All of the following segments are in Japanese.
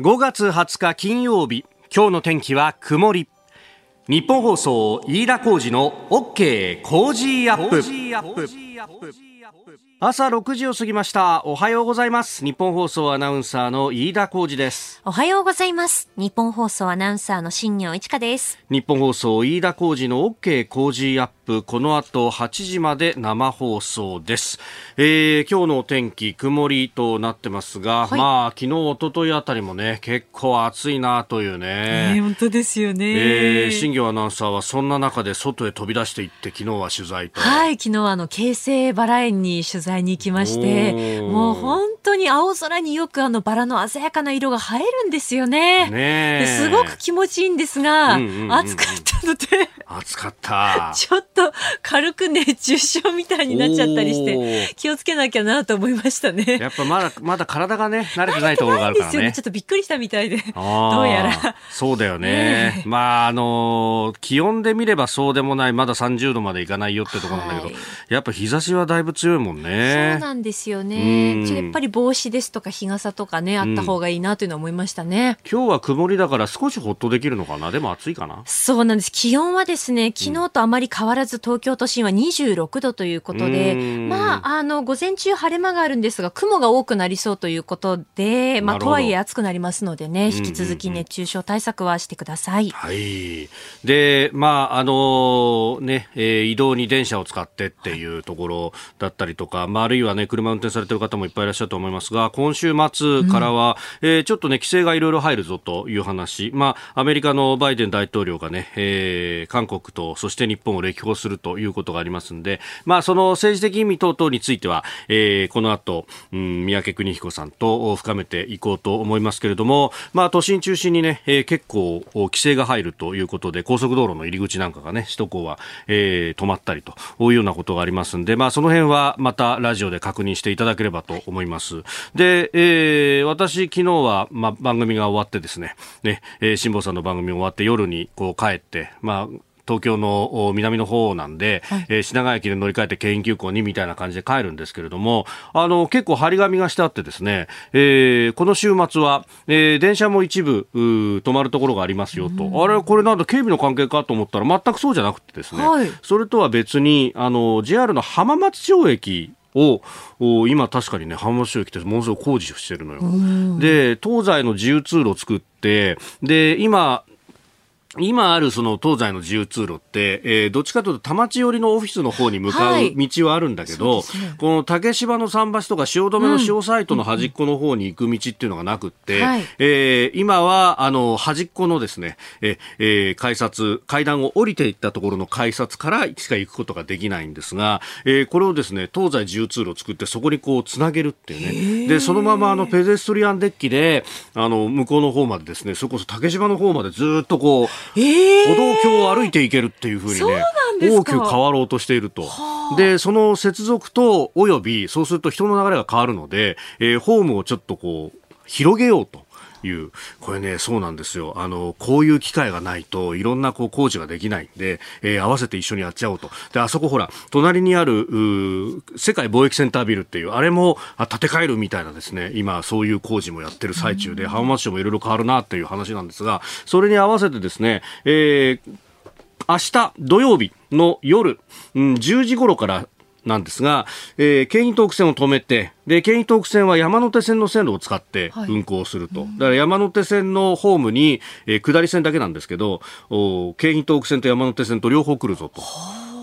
5月20日金曜日今日の天気は曇り。ニッポン放送飯田浩司の OK! Cozy up!。朝6時を過ぎました。おはようございます。ニッポン放送アナウンサーの飯田浩司です。おはようございます。ニッポン放送アナウンサーの新行市佳です。ニッポン放送飯田浩司の OK! Cozy up!。この後8時まで生放送です、えー、今日のお天気曇りとなってますが、はい、まあ昨日一昨日あたりもね結構暑いなというね、えー、本当ですよね、えー、新業アナウンサーはそんな中で外へ飛び出していって昨日は取材と。はい昨日あの京成バラ園に取材に行きましてもう本当に青空によくあのバラの鮮やかな色が映えるんですよね。ねすごく気持ちいいんですが、うんうんうん、暑かったので暑かった。ちょっと軽く熱中症みたいになっちゃったりして気をつけなきゃなと思いましたね。やっぱまだまだ体がね慣れてないところがあるからね。ちょっとびっくりしたみたいで。どうやら。そうだよね、まああの気温で見ればそうでもないまだ30度までいかないよってところなんだけど、はい、やっぱ日差しはだいぶ強いもんねそうなんですよね。やっぱり帽子ですとか日傘とかねあった方がいいなというのは思いましたね、今日は曇りだから少しほっとできるのかな？でも暑いかな？そうなんです。気温はですね昨日とあまり変わらず東京都心は26度ということで、まあ、あの、午前中晴れ間があるんですが、雲が多くなりそうということで、まあ、とはいえ暑くなりますのでね、引き続き熱中症対策はしてください。はい。で、まあ、あのね、えー、移動に電車を使ってっていうところだったりとか、まあ、あるいはね、車運転されてる方もいっぱいいらっしゃると思いますが、今週末からは、うん、えー、ちょっとね、規制がいろいろ入るぞという話、まあ、アメリカのバイデン大統領がね、えー、韓国と、そして日本を歴訪するということがありますんで、まあ、その政治的意味等々については、えー、この後、うん、三宅邦彦さんと深めていこうと思いますけれども、まあ、都心中心にね、えー、結構規制が入るということで、高速道路の入り口なんかがね、首都高は、えー、止まったりというようなことがありますんで、まあ、その辺はまたラジオで確認していただければと思います。で、えー、私、昨日は、まあ、番組が終わってですね、ね、えー、辛坊さんの番組終わって夜にこう帰って、まあ、東京の南の方なんで、はい、えー、品川駅で乗り換えて京浜急行にみたいな感じで帰るんですけれども、あの、結構張り紙がしてあってですね、えー、この週末は、えー、電車も一部、止まるところがありますよと、あれ、これなんだ、警備の関係かと思ったら全くそうじゃなくてですね、はい、それとは別に、あの、JR の浜松町駅を今確かにね浜松町駅ってものすごく工事してるのよ。で東西の自由通路を作ってで今今あるその東西の自由通路って、えー、どっちかというと田町寄りのオフィスの方に向かう道はあるんだけど、はいね、この竹芝の桟橋とか汐留の塩サイトの端っこの方に行く道っていうのがなくって、うんえー、今はあの端っこのですね、えー、改札、階段を降りていったところの改札からしか行くことができないんですが、えー、これをですね、東西自由通路を作ってそこにこうつなげるっていうね。で、そのままあのペデストリアンデッキで、あの向こうの方までですね、それこそ竹芝の方までずっとこう、えー、歩道橋を歩いていけるっていうふうにね大きく変わろうとしていると。で、その接続とおよび、そうすると人の流れが変わるので、えー、ホームをちょっとこう、広げようと。いう、これね、そうなんですよ。あの、こういう機会がないと、いろんなこう工事ができないんで、えー、合わせて一緒にやっちゃおうと。で、あそこほら、隣にある、世界貿易センタービルっていう、あれもあ建て替えるみたいなですね、今そういう工事もやってる最中で、浜松市もいろいろ変わるなっていう話なんですが、それに合わせてですね、えー、明日土曜日の夜、うん、10時頃からなんですが、えー、京浜東北線を止めて、で、京浜東北線は山手線の線路を使って運行すると。はい、だから山手線のホームに、えー、下り線だけなんですけど、お京浜東北線と山手線と両方来るぞと。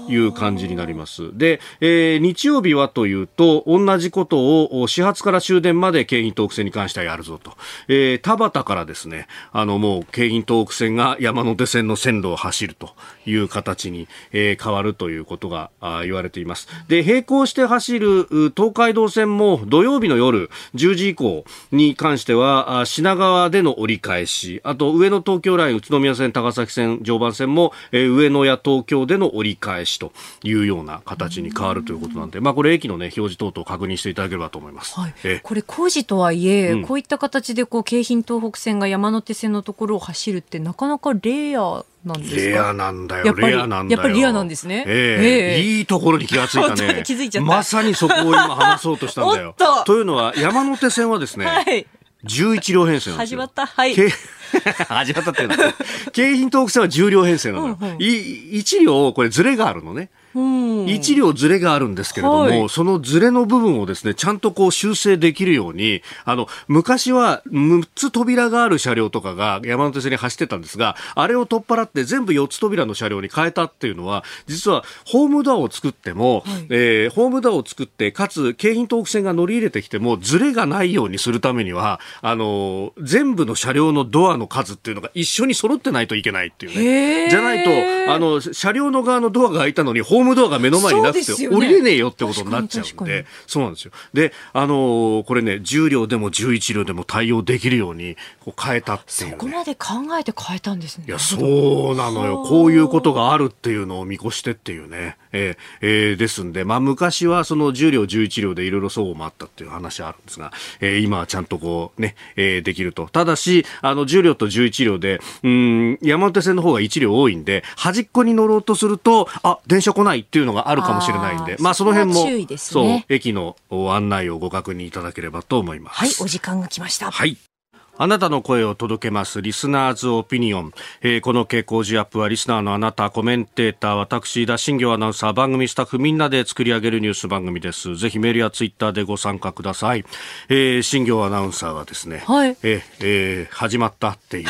いう感じになります。で、えー、日曜日はというと、同じことを始発から終電まで京浜東北線に関してはやるぞと。えー、田畑からですね、あのもう京浜東北線が山手線の線路を走るという形に、えー、変わるということが言われています。で、並行して走る東海道線も土曜日の夜10時以降に関しては、品川での折り返し、あと上野東京ライン宇都宮線、高崎線、常磐線も、えー、上野や東京での折り返しというような形に変わるということなんで、まあ、これ駅の、ね、表示等々確認していただければと思います、はい、これ工事とはいえ、うん、こういった形でこう京浜東北線が山手線のところを走るってなかなかレアなんですレアなんだよ、レアなんだよ。やっぱりレアなんですね。ええー、いいところに気がついたね。気づいちゃった。まさにそこを今話そうとしたんだよ。というのは、山手線はですね、はい11両編成なんですよ。始まった。はい。始まったっていうのは、京浜東北線は10両編成なのよ。うんうん、1両、これズレがあるのね。1両ずれがあるんですけれども、はい、そのずれの部分をですね、ちゃんとこう修正できるように、あの、昔は6つ扉がある車両とかが山手線に走ってたんですが、あれを取っ払って全部4つ扉の車両に変えたっていうのは、実はホームドアを作っても、はい、えー、ホームドアを作って、かつ京浜東北線が乗り入れてきても、ずれがないようにするためには、あの、全部の車両のドアの数っていうのが一緒に揃ってないといけないっていうね。じゃないと、あの、車両の側のドアが開いたのに、ホームドアが目の前になくて、降りれねえよってことになっちゃうんで、そうなんですよ。で、あのー、これね、10両でも11両でも対応できるようにこう変えたっていう、ね、そこまで考えて変えたんですね。いや、そうなのよ。こういうことがあるっていうのを見越してっていうね。えー、えー、ですんで、まあ昔はその10両、11両でいろいろそうもあったっていう話あるんですが、えー、今はちゃんとこうね、えー、できると。ただし、あの10両と11両で、うん、山手線の方が1両多いんで、端っこに乗ろうとすると、あ、電車来ないっていうのがあるかもしれないんで、まあその辺も、ね、そう、駅の案内をご確認いただければと思います。はい、お時間が来ました。はい。あなたの声を届けますリスナーズオピニオン、えー、この傾向時アップはリスナーのあなたコメンテーター私田新行アナウンサー番組スタッフみんなで作り上げるニュース番組です。ぜひメールやツイッターでご参加ください、えー、新行アナウンサーがですね、はい、えー、えー、始まったっていう。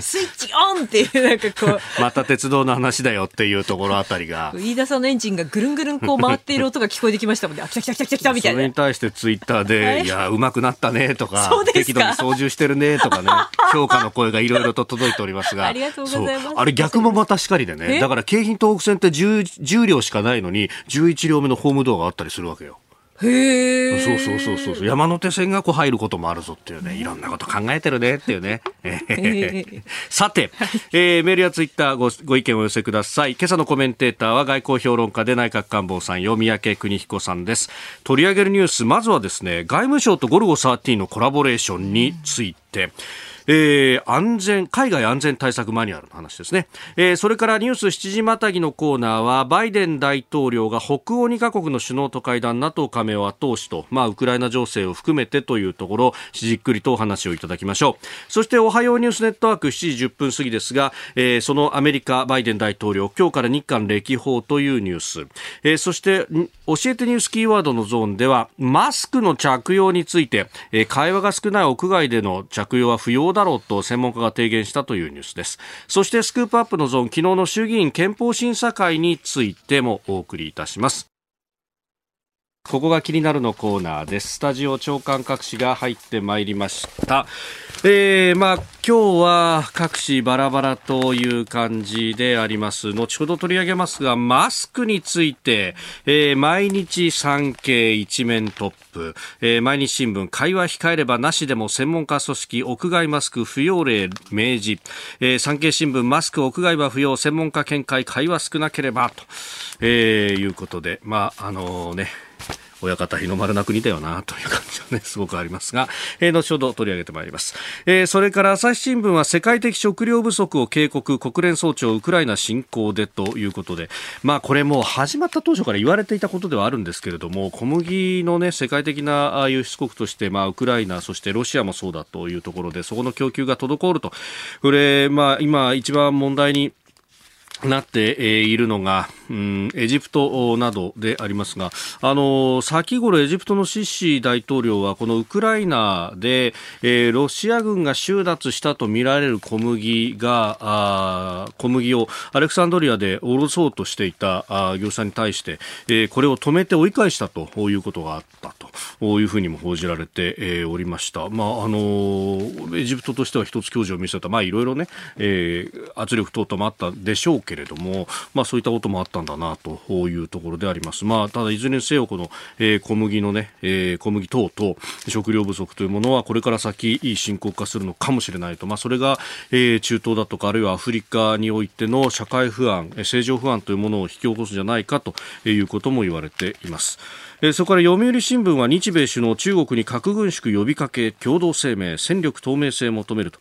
スイッチオンっていうなんかこう。また鉄道の話だよっていうところあたりが。飯田さんのエンジンがぐるんぐるんこう回っている音が聞こえてきましたもんね。あ来た来た来た来たみたいな。それに対してツイッターで、はい、いやうまくなったねとか適度に操縦してるねとかね、評価の声がいろいろと届いておりますが、ありがとうございます。あれ逆もまたしかりでね、だから京浜東北線って 10, 10両しかないのに、11両目のホームドアがあったりするわけよ。へそうそうそうそうそう。山手線がこう入ることもあるぞっていうね。いろんなこと考えてるねっていうね。さて、えー、メールやツイッターごご意見をお寄せください。今朝のコメンテーターは外交評論家で内閣官房参与三宅邦彦さんです。取り上げるニュースまずはですね外務省とゴルゴ13のコラボレーションについて、えー、安全、海外安全対策マニュアルの話ですね。えー、それからニュース7時またぎのコーナーは、バイデン大統領が北欧2カ国の首脳と会談、NATO 加盟を後押しと、まあ、ウクライナ情勢を含めてというところ、じっくりとお話をいただきましょう。そして、おはようニュースネットワーク7時10分過ぎですが、えー、そのアメリカ、バイデン大統領、今日から日韓歴訪というニュース。えー、そして、教えてニュースキーワードのゾーンでは、マスクの着用について、えー、会話が少ない屋外での着用は不要だだろうと専門家が提言したというニュースです。そしてスクープアップのゾーン昨日の衆議院憲法審査会についてもお送りいたします。ここが気になるのコーナーです。スタジオ長官各紙が入ってまいりました。えー、まあ、今日は各紙バラバラという感じであります。後ほど取り上げますが、マスクについて、えー、毎日産経一面トップ、えー、毎日新聞、会話控えればなしでも専門家組織、屋外マスク不要例明示、えー、産経新聞、マスク屋外は不要、専門家見解、会話少なければ、と、えー、いうことで、まあ、あのね、親方日の丸な国だよなという感じはね、すごくありますが、えー、後ほど取り上げてまいります。えー、それから朝日新聞は世界的食料不足を警告、国連総長ウクライナ侵攻でということで、まあこれもう始まった当初から言われていたことではあるんですけれども、小麦のね、世界的な輸出国として、まあウクライナ、そしてロシアもそうだというところで、そこの供給が滞ると。これ、まあ今一番問題になっているのが、うん、エジプトなどでありますが、あの、先頃エジプトのシシ大統領はこのウクライナで、えー、ロシア軍が収奪したとみられる小麦が、あ小麦をアレクサンドリアで下ろそうとしていたあ業者に対して、えー、これを止めて追い返したということがあったというふうにも報じられて、えー、おりました。まあ、あの、エジプトとしては一つ矜持を見せた、まあ、いろいろね、えー、圧力等々もあったでしょうけれども、まあ、そういったこともあったんだなというところであります。まあ、ただいずれにせよこの、えー、小麦のね、えー、小麦等々食料不足というものはこれから先深刻化するのかもしれないと、まあ、それが、えー、中東だとかあるいはアフリカにおいての社会不安、政情不安というものを引き起こすんじゃないかということも言われています。え、そこから読売新聞は日米首脳中国に核軍縮呼びかけ共同声明戦力透明性求めると。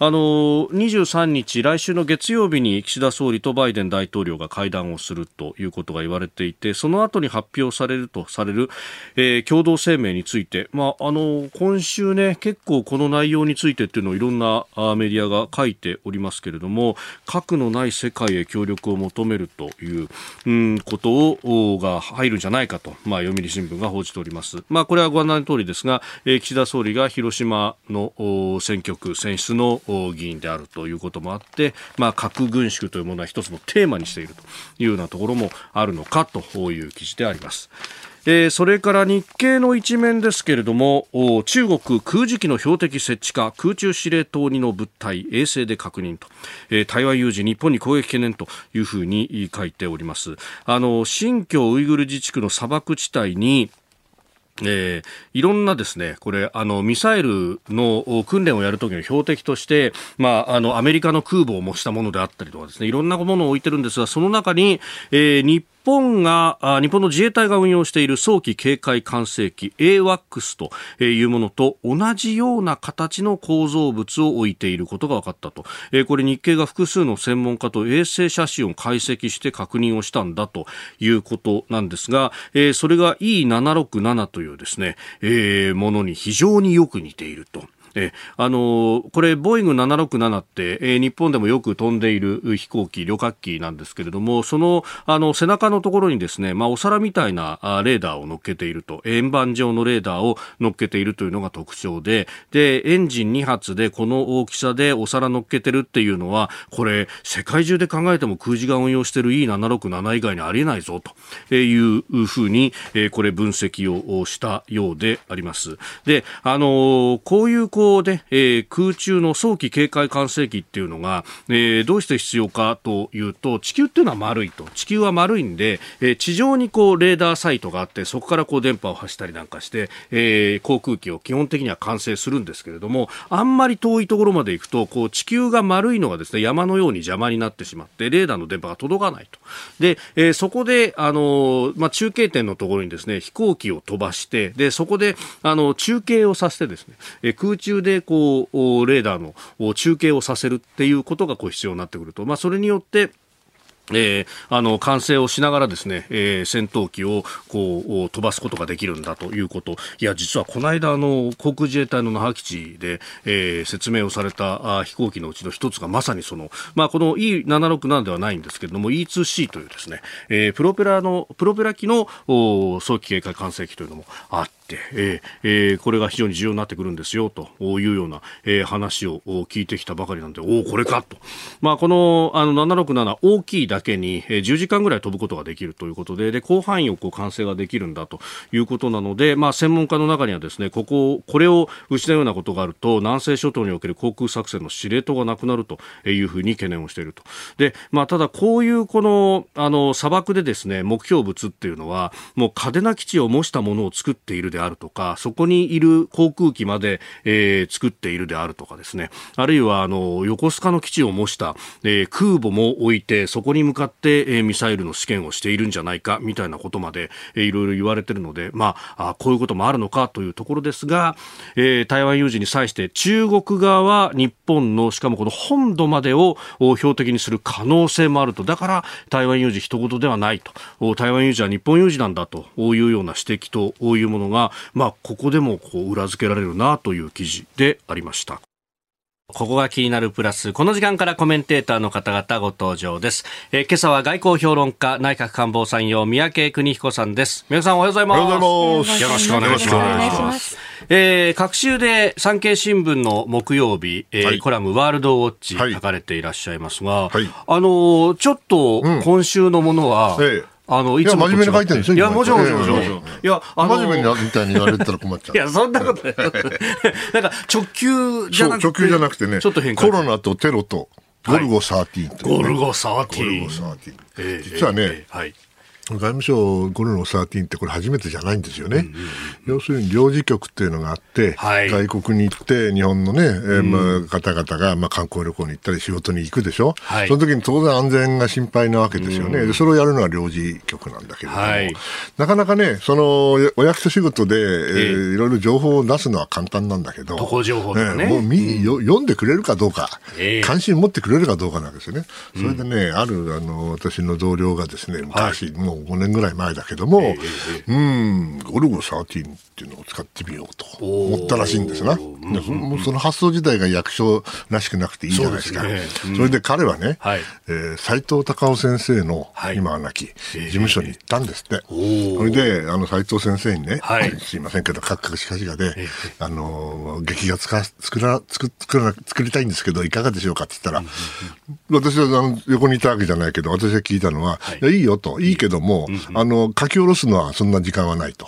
あのー、23日来週の月曜日に岸田総理とバイデン大統領が会談をするということが言われていてその後に発表されるとされる、えー、共同声明について、まあ、あの今週ね結構この内容についてっていうのをいろんなメディアが書いておりますけれども核のない世界へ協力を求めるという、うん、ことをが入るんじゃないかと、まあ、読売新聞が報じております。まあ、これはご案内の通りですが、え、岸田総理が広島の選挙区選出の議員であるということもあって、まあ、核軍縮というものは一つのテーマにしているというようなところもあるのかという記事であります。えー、それから日経の一面ですけれども中国空磁機の標的設置か空中司令塔にの物体衛星で確認と、えー、台湾有事日本に攻撃懸念というふうに書いております。あの新疆ウイグル自治区の砂漠地帯にえー、いろんなですね、これ、あの、ミサイルの訓練をやるときの標的として、まあ、あの、アメリカの空母を模したものであったりとかですね、いろんなものを置いてるんですが、その中に、えー、日本が、日本の自衛隊が運用している早期警戒管制機 AWACS というものと同じような形の構造物を置いていることが分かったと。これ日経が複数の専門家と衛星写真を解析して確認をしたんだということなんですが、それが E767 というですね、ものに非常によく似ていると。えあのこれ、ボーイング767って、え、日本でもよく飛んでいる飛行機、旅客機なんですけれども、そのあの背中のところにですね、まあ、お皿みたいなレーダーを乗っけていると、円盤状のレーダーを乗っけているというのが特徴で、で、エンジン2発でこの大きさでお皿乗っけてるっていうのは、これ、世界中で考えても空自が運用している E767 以外にありえないぞというふうに、えこれ分析をしたようであります。で、あのこういうこうで、えー、空中の早期警戒管制機っていうのが、えー、どうして必要かというと地球っていうのは丸いと。地球は丸いんで、えー、地上にこうレーダーサイトがあってそこからこう電波を発したりなんかして、えー、航空機を基本的には管制するんですけれどもあんまり遠いところまで行くとこう地球が丸いのがですね山のように邪魔になってしまってレーダーの電波が届かないと。で、えー、そこであの、まあ、中継点のところにですね飛行機を飛ばしてでそこであの中継をさせてですね、えー、空中中でこうレーダーの中継をさせるっていうことがこう必要になってくると、まあ、それによってえー、あの完成をしながらですね、えー、戦闘機をこう飛ばすことができるんだということ。いや実はこの間あの航空自衛隊の那覇基地で、えー、説明をされたあ飛行機のうちの一つがまさにその、まあ、この E767 ではないんですけれども E2C というですね、えー、プロペラのプロペラ機の早期警戒管制機というのもあって、えーえー、これが非常に重要になってくるんですよというような、えー、話を聞いてきたばかりなんでおおこれかと、まあ、このあの767大きいだけに、えー、10時間ぐらい飛ぶことができるということでで広範囲をこう完成ができるんだということなので、まあ、専門家の中にはですねこここれを失うようなことがあると南西諸島における航空作戦の司令塔がなくなるというふうに懸念をしていると。で、まあ、ただこういうこのあの砂漠でですね目標物っていうのはもう嘉手納基地を模したものを作っているでであるとかそこにいる航空機まで、えー、作っているであるとかですね。あるいはあの横須賀の基地を模した、えー、空母も置いてそこに向かって、えー、ミサイルの試験をしているんじゃないかみたいなことまで、えー、いろいろ言われているので、まあ、あこういうこともあるのかというところですが、えー、台湾有事に際して中国側は日本のしかもこの本土までを標的にする可能性もあると。だから台湾有事一言ではないと。台湾有事は日本有事なんだというような指摘というものが、まあ、ここでもこう裏付けられるなという記事でありました。ここが気になるプラス。この時間からコメンテーターの方々ご登場です。えー、今朝は外交評論家、内閣官房参与、三宅邦彦さんです。皆さんおはようございます。おはようございます。よろしくお願いします。えー、各週で産経新聞の木曜日、えー、はい、コラムワールドウォッチ書かれていらっしゃいますが、はい、あのー、ちょっと今週のものは、うんええあの、いつも真面目に書いてるんですよ。いや、もちろん、もちろん、もちろん。いや、あの、真面目にみたいに言われたら困っちゃう。いや、そんなことない。なんか、直球じゃなくて。直球じゃなくてね、ちょっと変化。コロナとテロと、ゴルゴ13と、ゴルゴ13。ゴルゴ13。実はね、はい。外務省ゴルノ13ってこれ初めてじゃないんですよね。うんうんうん、要するに領事局っていうのがあって、はい、外国に行って日本のね、えーまあ、方々がまあ観光旅行に行ったり仕事に行くでしょ。はい、その時に当然安全が心配なわけですよね。うん、それをやるのは領事局なんだけれども、はい、なかなかね、そのお役所仕事で、えー、いろいろ情報を出すのは簡単なんだけど、渡航情報ね、ね、もう見、よ読んでくれるかどうか、えー、関心持ってくれるかどうかなんですよね。それでね、うん、あるあの私の同僚がですね、昔、もう5年ぐらい前だけども、えー、うん、ゴルゴ13っていうのを使ってみようと思ったらしいんですな。でそその発想自体が役所らしくなくていいじゃないですか。そすね。うん、それで彼はね、はい、えー、斉藤隆夫先生の、はい、今は亡き事務所に行ったんですって。それで、あの、斉藤先生にね、はい、すいませんけど、カクカクしかしがで、あの、劇画つか作ら作作ら作りたいんですけど、いかがでしょうかって言ったら、私はあの横にいたわけじゃないけど、私が聞いたのは、はい、いやいいよと、いいけども、あの、書き下ろすのはそんな時間はないと。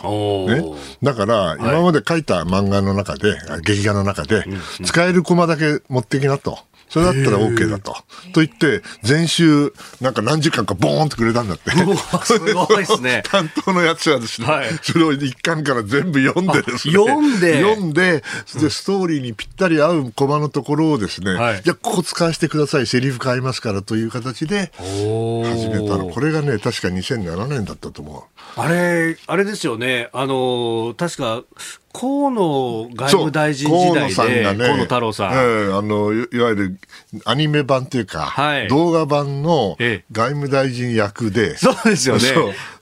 ね、だから、今まで書いた漫画の中で、劇画の中で、使えるコマだけ持ってきなと。それだったら OK だと。と言って、前週、なんか何時間かボーンってくれたんだって。すごいですね。担当のやつはですね、はい、それを一巻から全部読んでですね。読んで読んで、で、ストーリーにぴったり合うコマのところをですね、はい、じゃあここ使わせてください、セリフ変えますからという形で始めたの。これがね、確か2007年だったと思う。あれ、あれですよね。あの、確か、河野外務大臣時代で、河野,、ね、河野太郎さん、えー、あのいわゆるアニメ版というか、はい、動画版の外務大臣役で、そうですよね、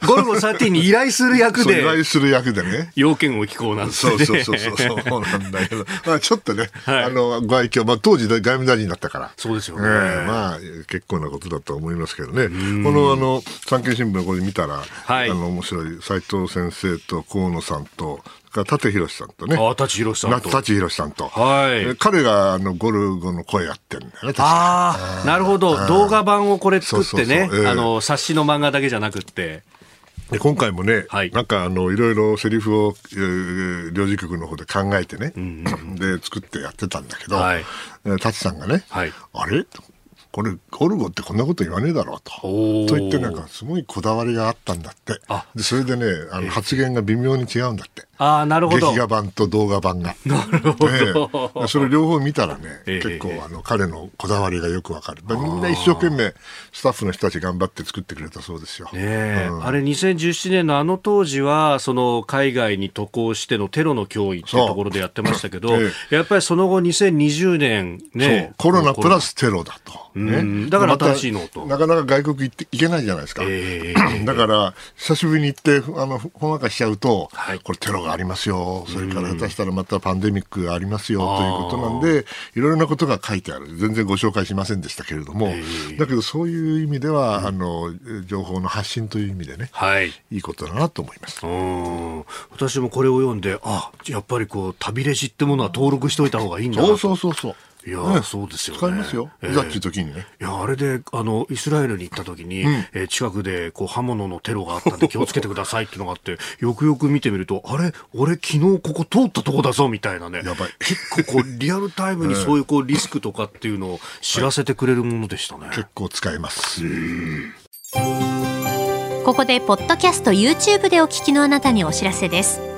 ゴルゴ13に依頼する役で、依頼する役でね、要件を聞こうなんて、ね、そうそうそうそう、そうなんだけど、まあ、ちょっとね、はい、あのご愛嬌、まあ、当時外務大臣だったから、そうですよね、えー、まあ、結構なことだと思いますけどね、このあの産経新聞これ見たら、はい、あの面白い、斉藤先生と河野さんと、舘ひろしさんとね。ああ、舘ひろしさんと。舘ひろしさんと。はい。彼が、あの、ゴルゴの声やってるんだよね、ああ、なるほど。動画版をこれ作ってね、あの、冊子の漫画だけじゃなくって。で今回もね、はい、なんかあのいろいろセリフを、えー、領事局の方で考えてね、うんうん、で作ってやってたんだけど、はい、舘さんがね、はい、あれ？これゴルゴってこんなこと言わねえだろうと。と言ってなんかすごいこだわりがあったんだって。でそれでねあの発言が微妙に違うんだって。あなるほど。劇画版と動画版が。なるほど、ね、それ両方見たらね、えー、結構あの彼のこだわりがよくわかる。みんな一生懸命スタッフの人たち頑張って作ってくれたそうですよ。ねうん、あれ2017年のあの当時はその海外に渡航してのテロの脅威っていうところでやってましたけど、えー、やっぱりその後2020年ね。コロナプラステロだと。ね、だから新しいのと、なかなか外国行って行けないじゃないですか、えー、だから久しぶりに行ってあのほんわかしちゃうと、はい、これテロがありますよ。それから下手したらまたパンデミックがありますよ。ということなんでいろいろなことが書いてある。全然ご紹介しませんでしたけれども、えー、だけどそういう意味では、うん、あの情報の発信という意味でね、はい、いいことだなと思います。私もこれを読んであやっぱりこう旅レジってものは登録しておいた方がいいんだそうそうそうそういや、ね、そうですよ、ね、使いますよ。いざっていう時にね。いや、あれで、あの、イスラエルに行った時に、うん、えー、近くで、こう、刃物のテロがあったんで気をつけてくださいっていうのがあって、よくよく見てみると、あれ、俺昨日ここ通ったとこだぞ、みたいなね。やばい。結構こう、リアルタイムにそういうこう、リスクとかっていうのを知らせてくれるものでしたね。はい、結構使えます。ここで、ポッドキャスト YouTube でお聞きのあなたにお知らせです。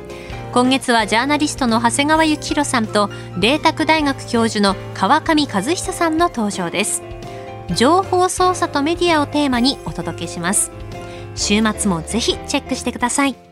今月はジャーナリストの長谷川幸宏さんと麗澤大学教授の川上和久さんの登場です。情報操作とメディアをテーマにお届けします。週末もぜひチェックしてください。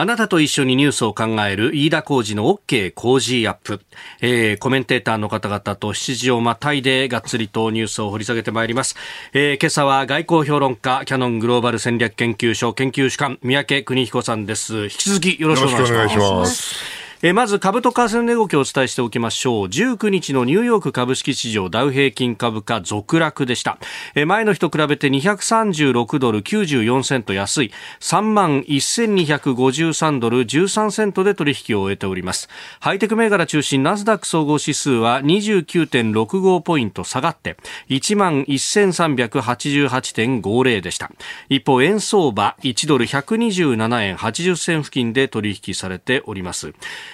あなたと一緒にニュースを考える飯田浩二の OK 工事アップ、えー、コメンテーターの方々と7時をまたいでがっつりとニュースを掘り下げてまいります、えー、今朝は外交評論家キャノングローバル戦略研究所研究主幹三宅邦彦さんです。引き続きよろしくお願いします。えまず株と為替の値動きをお伝えしておきましょう。19日のニューヨーク株式市場ダウ平均株価続落でした。え前の日と比べて236ドル94セント安い。3万1253ドル13セントで取引を終えております。ハイテク銘柄中心ナスダック総合指数は29.65ポイント下がって1万1388.50でした。一方円相場1ドル127円80銭付近で取引されております。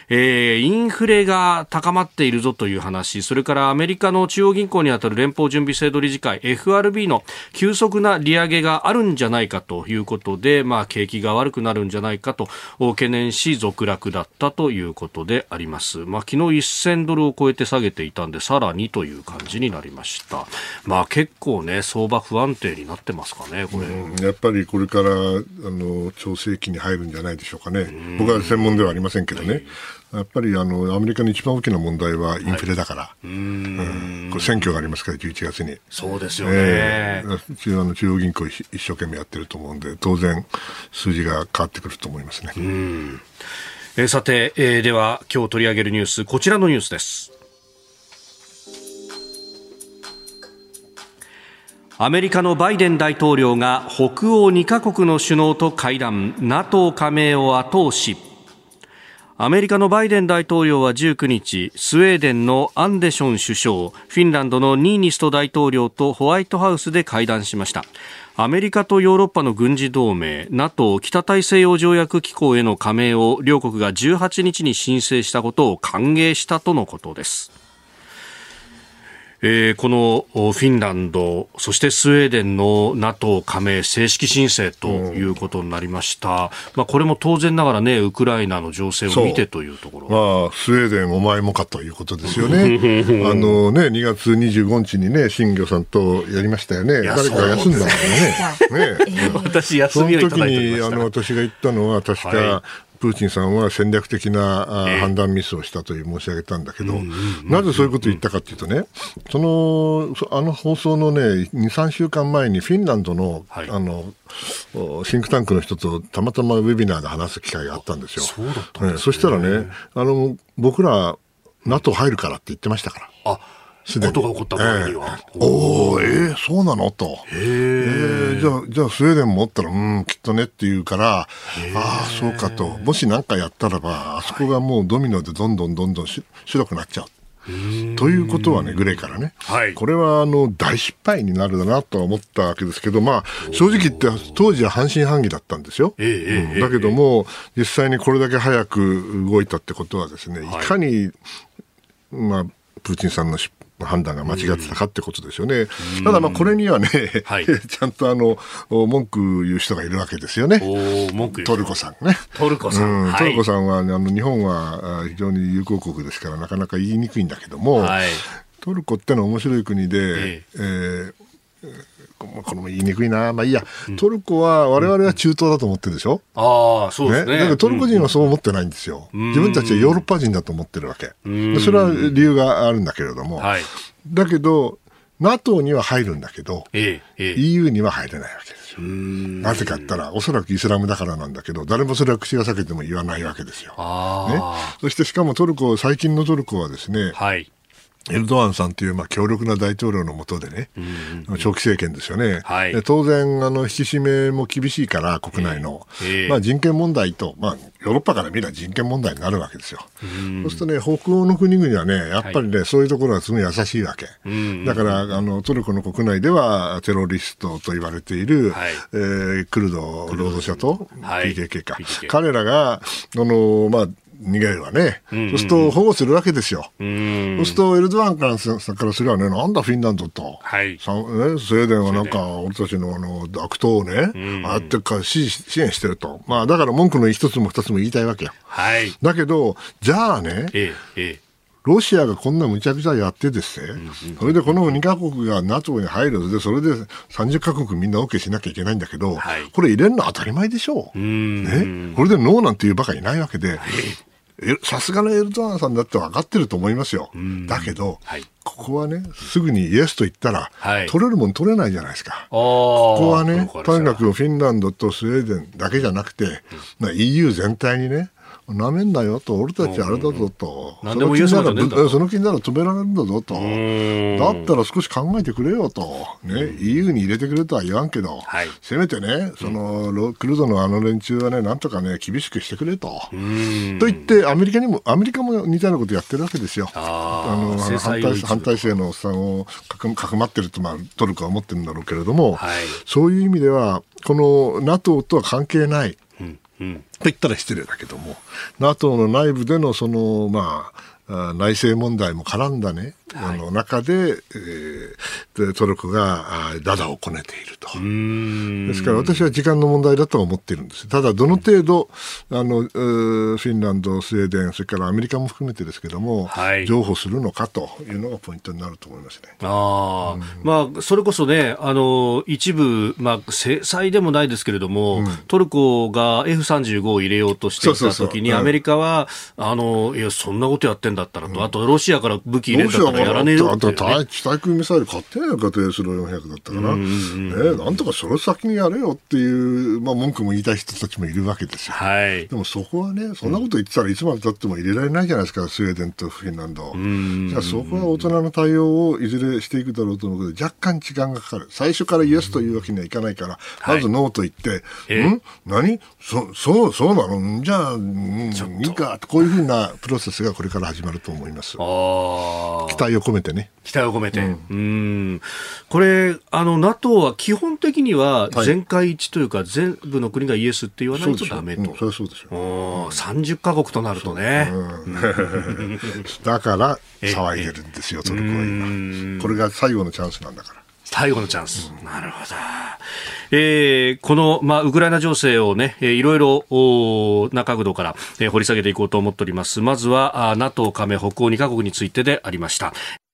えー、インフレが高まっているぞという話、それからアメリカの中央銀行にあたる連邦準備制度理事会 FRB の急速な利上げがあるんじゃないかということで、まあ、景気が悪くなるんじゃないかと懸念し続落だったということであります。まあ、昨日1000ドルを超えて下げていたんで、さらにという感じになりました。まあ、結構ね、相場不安定になってますかね、これ。うん、やっぱりこれからあの調整期に入るんじゃないでしょうかね。僕は専門ではありませんけどね。やっぱりあのアメリカの一番大きな問題はインフレだから、はい、うん。これ選挙がありますから、11月に。そうですよね、えー、中央の中央銀行一生懸命やってると思うんで、当然、数字が変わってくると思いますね。うん。えー、さて、えー、では今日取り上げるニュース、こちらのニュースです。アメリカのバイデン大統領が北欧2カ国の首脳と会談。NATO 加盟を後押しアメリカのバイデン大統領は19日スウェーデンのアンデション首相フィンランドのニーニスト大統領とホワイトハウスで会談しました。アメリカとヨーロッパの軍事同盟 NATO 北大西洋条約機構への加盟を両国が18日に申請したことを歓迎したとのことです。えー、このフィンランド、そしてスウェーデンの NATO 加盟正式申請ということになりました、うん、まあ、これも当然ながらね、ウクライナの情勢を見てというところ、まあ、スウェーデンお前もかということですよね、あのね2月25日にね、新魚さんとやりましたよね、誰か休んだんだよね、ね私、休みをいただいてその時にあの私が言ったのは、確か、はいプーチンさんは戦略的な、判断ミスをしたという申し上げたんだけど、なぜそういうことを言ったかというとね、そのあの放送のね、2、3週間前にフィンランドのはい、あのシンクタンクの人とたまたまウェビナーで話す機会があったんですよ。そうね、そしたらね、あの僕ら NATO 入るからって言ってましたから。あ。ことが起こった場合には。えー、おおえー、そうなの？と。へえー、じゃあ、じゃあスウェーデンもったら、うん、きっとねって言うから、ああ、そうかと。もし何かやったらば、あそこがもうドミノでどんどんどんどん白くなっちゃう。ということはね、グレーからね、はい、これはあの大失敗になるだなとは思ったわけですけど、まあ、正直言って、当時は半信半疑だったんですよ、えーうん、だけども、実際にこれだけ早く動いたってことは、ですねいかに、まあ、プーチンさんの失判断が間違ってたかってことですよね。ただまあこれにはね、はい、ちゃんとあの文句言う人がいるわけですよね。トルコさんね。トルコさん。うん、トルコさんは、あの日本は非常に友好国ですからなかなか言いにくいんだけども、はい、トルコってのは面白い国で、ええーこ れも言いにくいな、まあいいや、トルコは我々は中東だと思ってるでしょ、うん、ああ、そうですね。ね？だからトルコ人はそう思ってないんですよ、うん、自分たちはヨーロッパ人だと思ってるわけ、うん、それは理由があるんだけれども、はい、だけど、NATO には入るんだけど、ええ、EU には入れないわけですよ。なぜかったら、おそらくイスラムだからなんだけど、誰もそれは口が裂けても言わないわけですよ。ね、そしてしかもトルコ、最近のトルコはですね、はい、エルドアンさんというまあ強力な大統領のもとでね、うん、長期政権ですよね、はい、当然あの、引き締めも厳しいから、国内の、えー、まあ、人権問題と、まあ、ヨーロッパから見れば人権問題になるわけですよ。そうするとね、北欧の国々はね、やっぱりね、はい、そういうところはすごい優しいわけ。だからあの、トルコの国内ではテロリストと言われている、はい、えー、クルド労働者と PKK か、彼らが、あのまあ、逃げるわね、うん。うんうん、そうすると保護するわけですよ、うん、そうするとエルドアンからからすればね、なんだフィンランドと、はい。ね、スウェーデンはなんか俺たちのあの悪党をね、うん、ああやってか支支援してると、まあ、だから文句の一つも二つも言いたいわけよ。はい、だけど、じゃあね、ええロシアがこんなむちゃくちゃやってですね、それでこの2カ国が NATO に入るで、それで30カ国みんな OK しなきゃいけないんだけど、はい、これ入れるの当たり前でしょ。う。ね、これでノーなんていうばかりいないわけで、さすがのエルドアンさんだって分かってると思いますよ。だけど、はい、ここはね、すぐにイエスと言ったら、はい、取れるもん取れないじゃないですか。ここはね、とにかくフィンランドとスウェーデンだけじゃなくて、うん、EU 全体にね、なめんなよと、俺たちあれだぞと、うその気になら止められるんだぞと、だったら少し考えてくれよと、ね、EU に入れてくれとは言わんけど、はい、せめてね、そのクルドのあの連中はね、なんとかね、厳しくしてくれと。と言って、アメリカにも、アメリカも似たようなことやってるわけですよ。あの反対反対性のおっさんをかくかくまってると、まあ、トルコは思ってるんだろうけれども、はい、そういう意味では、この NATO とは関係ない。うん、と言ったら失礼だけども NATO の内部でのその、まあ、内政問題も絡んだね、はい、の中で、えー、トルコがダダをこねていると。ですから私は時間の問題だと思っているんです。ただ、どの程度、あの、フィンランド、スウェーデン、それからアメリカも含めてですけども、はい、譲歩するのかというのがポイントになると思いますね。ああ、うん、まあ、それこそね、あの、一部、まあ、制裁でもないですけれども、うん、トルコが F35 を入れようとしていたときに、アメリカは、あの、いや、そんなことやってんだったらと、うん、あとロシアから武器入れたらやらねえよって、ね、対対空ミサイル買ってないのか、低スロ400だったから、うんうん、なんとかそれ先にやれよっていう、まあ、文句も言いたい人たちもいるわけですよ。はい、でもそこはね、そんなこと言ってたらいつまでたっても入れられないじゃないですか、スウェーデンとフィンランド。じゃあそこは大人の対応をいずれしていくだろうと思うけど、若干時間がかかる。最初からイエスというわけにはいかないから、まずノーと言って、はい、ん？何？そそう、そうなの？じゃあ、うん、いいか。こういうふうなプロセスがこれから始まると思います。期待を込めてね。期待を込めて。うん、うんこれ、あの、NATO は基本的には全会一致というか、はい、全部の国がイエスって言わないとダメと。うん、そそうですよ。30カ国となるとね。だから、騒いでるんですよ、トルコは今。これが最後のチャンスなんだから。最後のチャンス。うん、なるほど。えー、この、まあ、ウクライナ情勢をね、えー、いろいろな角度から、えー、掘り下げていこうと思っております。まずは、あ NATO 加盟北欧2カ国についてでありました。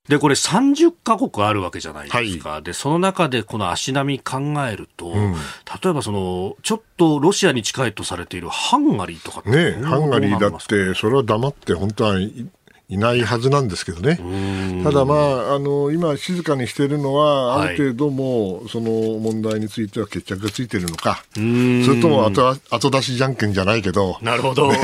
で、これ30カ国あるわけじゃないですか。はい、で、その中でこの足並み考えると、うん、例えばその、ちょっとロシアに近いとされているハンガリーとかね、ハンガリーだって、それは黙って本当はいないはずなんですけどね。ただまあ、あの、今静かにしているのは、ある程度も、その問題については決着がついているのか、それとも後後出しじゃんけんじゃないけど。なるほど。ね、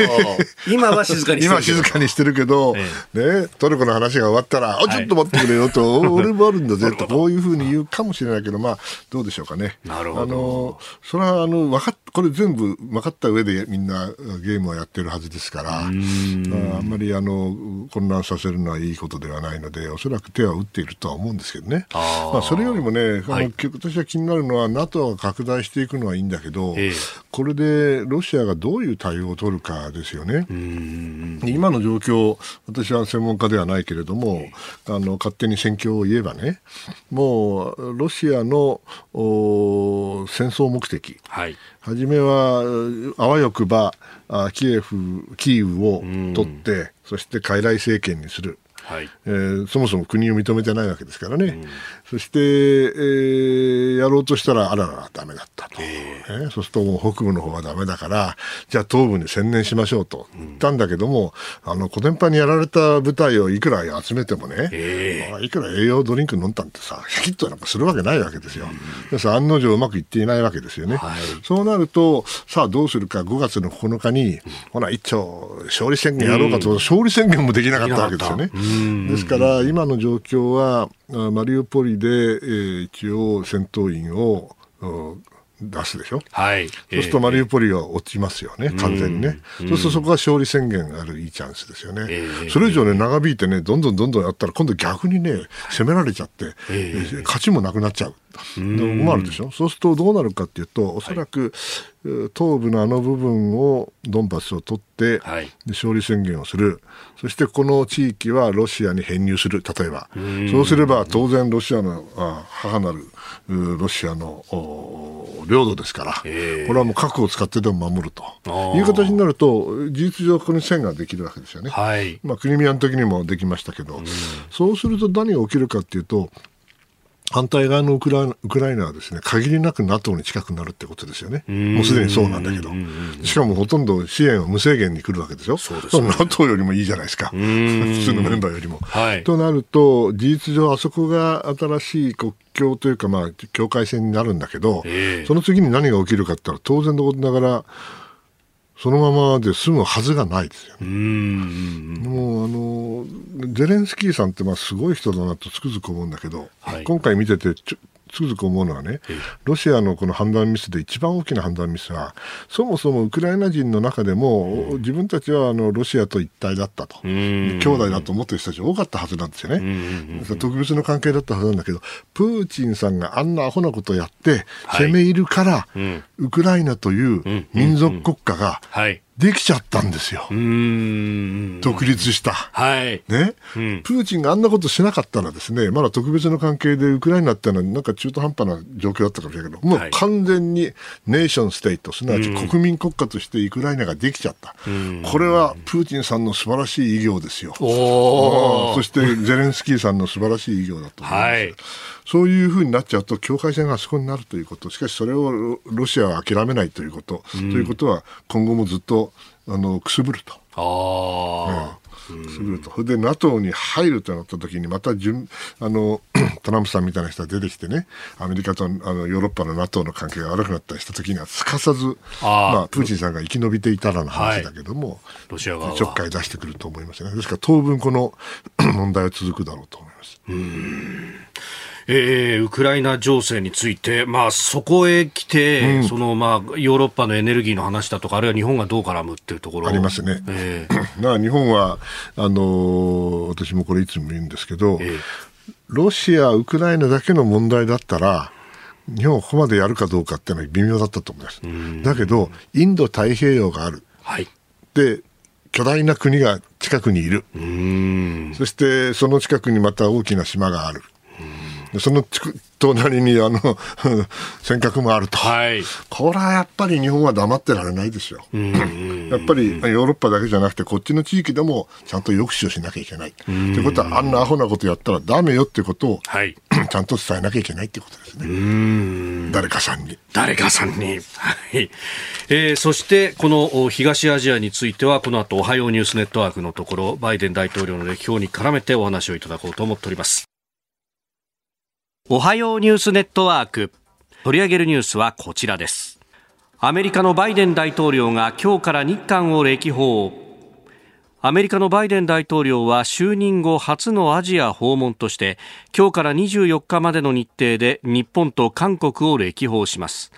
今は静かにしてる 今静かにしてるけど、ね、トルコの話が終わったら、あ、ちょっと待ってくれよと、俺もあるんだぜと、こういうふうに言うかもしれないけど、まあ、どうでしょうかね。なるほど。あの、それは、あの、分かっ、これ全部分かった上でみんなゲームをやってるはずですから、あんまり、あの、混乱させるのはいいことではないので、おそらく手は打っているとは思うんですけどね。あまあ、それよりもね、はい、私は気になるのは、NATO が拡大していくのはいいんだけど、えー、これでロシアがどういう対応を取るかですよね。今の状況、私は専門家ではないけれども、あの勝手に戦況を言えばね、もうロシアの戦争目的、はい、初めはあわよくばキエフ、キーウを取って、そして傀儡政権にする。はい。えー、そもそも国を認めてないわけですからね、うん、そして、えー、やろうとしたら、あらら、だめだったと、えー、そうするともう北部の方はだめだから、じゃあ東部に専念しましょうと。言ったんだけども、うん、あの小電波にやられた部隊をいくら集めてもね、えー、いくら栄養ドリンク飲んだんってさ、ヒットなんかするわけないわけですよ。うん、案の定うまくいっていないわけですよね。はい、そうなると、さあどうするか、5月の9日に、ほら、一丁、勝利宣言やろうかと、勝利宣言もできなかったわけですよね。ですから、今の状況は、マリウポリで、えー、一応、戦闘員を出すでしょ、はい、そうするとマリウポリは落ちますよね、えー、完全にね、そうするとそこが勝利宣言があるいいチャンスですよね、えー、それ以上ね、長引いてね、どんどんどんどんやったら、今度逆にね、攻められちゃって、えー、勝ちもなくなっちゃう。困るでしょ？そうするとどうなるかっていうとおそらく、東部のあの部分をドンバスを取って、はい、で勝利宣言をする。そしてこの地域はロシアに編入する例えば。そうすれば当然ロシアのあ母なるロシアの領土ですから、これはもう核を使ってでも守ると。いう形になると事実上ここに線ができるわけですよね。はい、まあ、クリミアの時にもできましたけど、そうすると何が起きるかっていうと反対側のウクライナはですね限りなく NATO に近くなるってことですよね、もうすでにそうなんだけど、しかもほとんど支援は無制限に来るわけですよ、そうです、ね、NATO よりもいいじゃないですか、普通のメンバーよりも。はい、となると、事実上、あそこが新しい国境というか、まあ、境界線になるんだけど、その次に何が起きるかって言ったら、当然のことながら、そのままで済むはずがないですよね。もうあのゼレンスキーさんってまあすごい人だなとつくづく思うんだけど、はい、今回見ててつくづく思うのはね、ロシアのこの判断ミスで一番大きな判断ミスは、そもそもウクライナ人の中でも、自分たちはあのロシアと一体だったと、兄弟だと思ってる人たち多かったはずなんですよね。特別な関係だったはずなんだけど、プーチンさんがあんなアホなことをやって、攻め入るから、ウクライナという民族国家が、できちゃったんですよ。独立した。はい。ね、うん、プーチンがあんなことしなかったらですね、まだ特別な関係でウクライナってのはなんか中途半端な状況だったかもしれないけど、もう完全にネーションステイト、すなわち国民国家としてウクライナができちゃった。これはプーチンさんの素晴らしい偉業ですよ。そしてゼレンスキーさんの素晴らしい偉業だと思います。はいそういうふうになっちゃうと境界線があそこになるということ。しかしそれをロシアは諦めないということ、うん、ということは今後もずっとあのくすぶると。あすると。それで NATO に入るとなった時にまた順あの トランプさんみたいな人が出てきてね。アメリカとあのヨーロッパの NATO の関係が悪くなったりした時にはすかさずまあ、プーチンさんが生き延びていたらの話だけども、はい、ロシア側ちょっかい出してくると思いますね。ですから当分この 問題は続くだろうと思います。うんえー、ウクライナ情勢について、まあ、そこへ来て、うん、そのまあ、ヨーロッパのエネルギーの話だとか、あるいは日本がどう絡むっていうところありますね。えー、だから日本はあのー、私もこれいつも言うんですけど、えー、ロシア、ウクライナだけの問題だったら、日本はここまでやるかどうかっていうのは微妙だったと思います。だけど、インド太平洋がある。はい、で巨大な国が近くにいる。そしてその近くにまた大きな島がある。その隣にあの 尖閣もあると、はい、これはやっぱり日本は黙ってられないですよ。やっぱりヨーロッパだけじゃなくて、こっちの地域でもちゃんと抑止をしなきゃいけない。ということは、あんなアホなことやったらだめよっていうことを、はい、ちゃんと伝えなきゃいけないってことですね。誰かさんに。誰かさんに。はい。えー、そして、この東アジアについては、この後、おはようニュースネットワークのところ、バイデン大統領の歴訪に絡めてお話をいただこうと思っております。おはようニュースネットワーク。取り上げるニュースはこちらです。アメリカのバイデン大統領が今日から日韓を歴訪。アメリカのバイデン大統領は就任後初のアジア訪問として今日から24日までの日程で日本と韓国を歴訪します。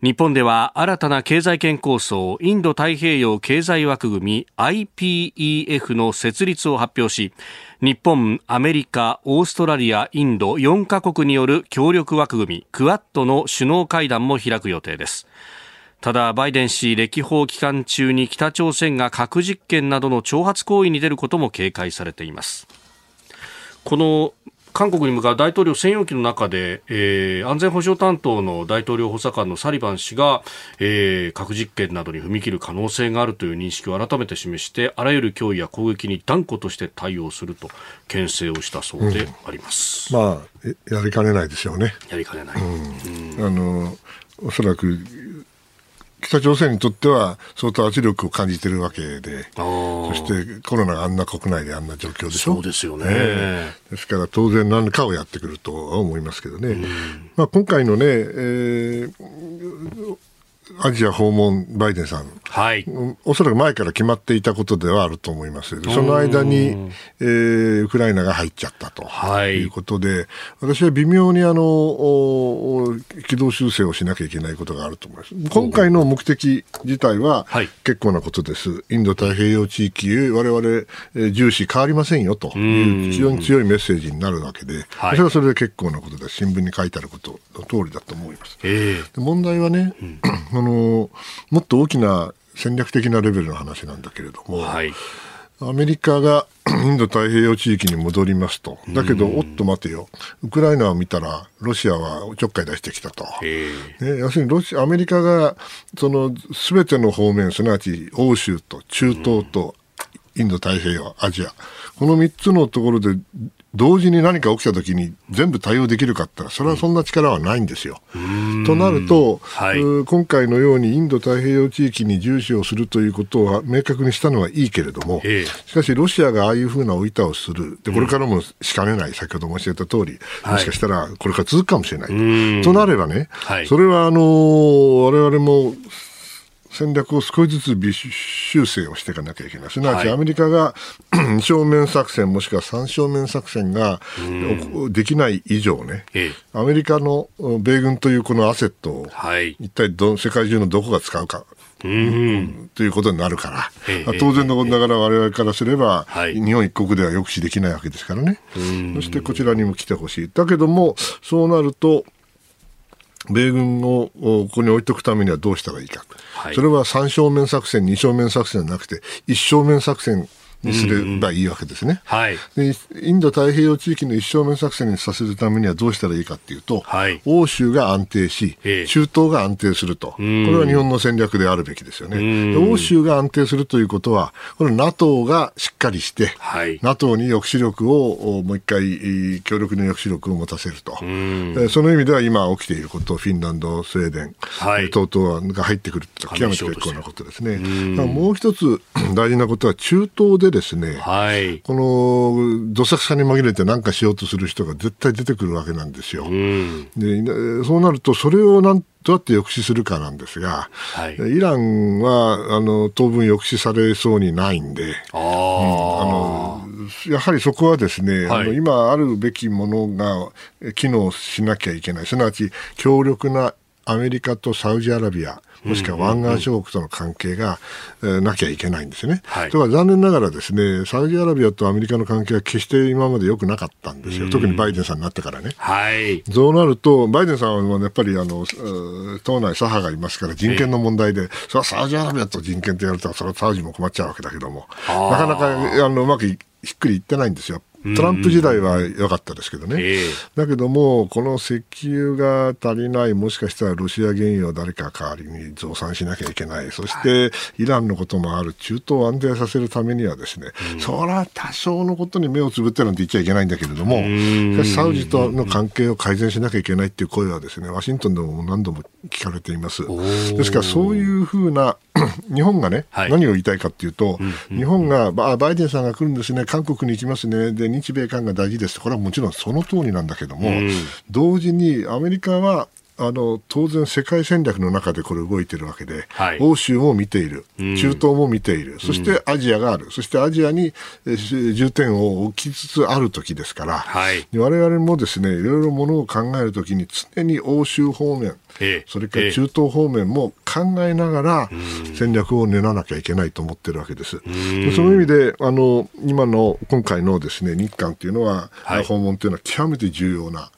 日本では新たな経済圏構想インド太平洋経済枠組み IPEF の設立を発表し日本、アメリカ、オーストラリア、インド4カ国による協力枠組みクアッドの首脳会談も開く予定です。ただバイデン氏歴訪期間中に北朝鮮が核実験などの挑発行為に出ることも警戒されています。この韓国に向かう大統領専用機の中で、えー、安全保障担当の大統領補佐官のサリバン氏が、えー、核実験などに踏み切る可能性があるという認識を改めて示してあらゆる脅威や攻撃に断固として対応すると牽制をしたそうであります、うん、まあやりかねないですよね。やりかねない、うん、あのおそらく北朝鮮にとっては相当圧力を感じているわけで、そしてコロナがあんな国内であんな状況でしょ？そうですよね、えー、ですから当然何かをやってくるとは思いますけどね。まあ、今回のね、えー、アジア訪問、バイデンさん、はい、おそらく前から決まっていたことではあると思います。その間に、えー、ウクライナが入っちゃったと。い。うことで、はい、私は微妙にあの軌道修正をしなきゃいけないことがあると思います。今回の目的自体は結構なことです。インド太平洋地域へ我々、えー、重視変わりませんよという非常に強いメッセージになるわけで、はい、それはそれで結構なことで新聞に書いてあることの通りだと思います。えー、問題はね、うん あのもっと大きな戦略的なレベルの話なんだけれども、はい、アメリカが インド太平洋地域に戻りますと、だけど、おっと待てよ、ウクライナを見たら、ロシアはちょっかい出してきたと、ね、要するにロシアアメリカがその全ての方面、すなわち欧州と中東とインド太平洋、アジア、この3つのところで同時に何か起きたときに全部対応できるかってそれはそんな力はないんですよ。となると、はい、今回のようにインド太平洋地域に重視をするということは明確にしたのはいいけれども、えしかしロシアがああいうふうな置いたをする。でこれからもしかねない、先ほど申し上げた通り、もしかしたらこれから続くかもしれないと。となればね、はい、それはあの我々も戦略を少しずつ微修正をしていかなきゃいけない。すなわちアメリカが二 正面作戦もしくは三正面作戦ができない以上ね、アメリカの米軍というこのアセットを一体ど世界中のどこが使うか。うん、ということになるから、当然のことながら我々からすれば、はい、日本一国では抑止できないわけですからね、そしてこちらにも来てほしい。だけども、そうなると、米軍をここに置いておくためにはどうしたらいいか、はい、それは3正面作戦、2正面作戦じゃなくて、1正面作戦にすればいいわけですね。はい、でインド太平洋地域の一正面作戦にさせるためにはどうしたらいいかというと、はい、欧州が安定し、中東が安定すると、これは日本の戦略であるべきですよね。欧州が安定するということは、これ NATO がしっかりして、はい、NATO に抑止力をもう一回、強力な抑止力を持たせると、その意味では今起きていること、フィンランド、スウェーデン、はい、等々が入ってくると極めて結構なことですね。もう一つ大事なことは、中東ででですね、はい、このどさくさに紛れて何かしようとする人が絶対出てくるわけなんですよ。うん、でそうなると、それをなんどうやって抑止するかなんですが、はい、イランはあの当分抑止されそうにないんで、あ、うん、あのやはりそこはですね、はい、あの今あるべきものが機能しなきゃいけない、すなわち強力なアメリカとサウジアラビア、もしくは湾岸諸国との関係が、えなきゃいけないんですね。はい、とは残念ながらですね、サウジアラビアとアメリカの関係は決して今まで良くなかったんですよ。特にバイデンさんになってからね。はい。そうなると、バイデンさんはやっぱりあの、党内左派がいますから人権の問題で、それはサウジアラビアと人権ってやると、それはサウジも困っちゃうわけだけども、なかなかあのうまくひっくりいってないんですよ。トランプ時代は良かったですけどね、だけども、この石油が足りない、もしかしたらロシア原油を誰か代わりに増産しなきゃいけない、そしてイランのこともある、中東を安定させるためには、ですね、それは多少のことに目をつぶってなんて言っちゃいけないんだけれども、しかしサウジとの関係を改善しなきゃいけないっていう声は、ですねワシントンでも何度も聞かれています。ですから、そういうふうな 日本がね、はい、何を言いたいかというと、うん。うん、日本がバイデンさんが来るんですね、韓国に行きますね、で日米韓が大事です、これはもちろんその通りなんだけども、うん、同時にアメリカはあの当然、世界戦略の中でこれ動いてるわけで、はい、欧州も見ている、中東も見ている、うん、そしてアジアがある、そしてアジアに重点を置きつつある時ですから、はい、我々もですねいろいろものを考えるときに常に欧州方面、それから中東方面も考えながら戦略を練らなきゃいけないと思ってるわけです。でその意味であの今の今回のですね日韓というのは、はい、訪問というのは極めて重要な、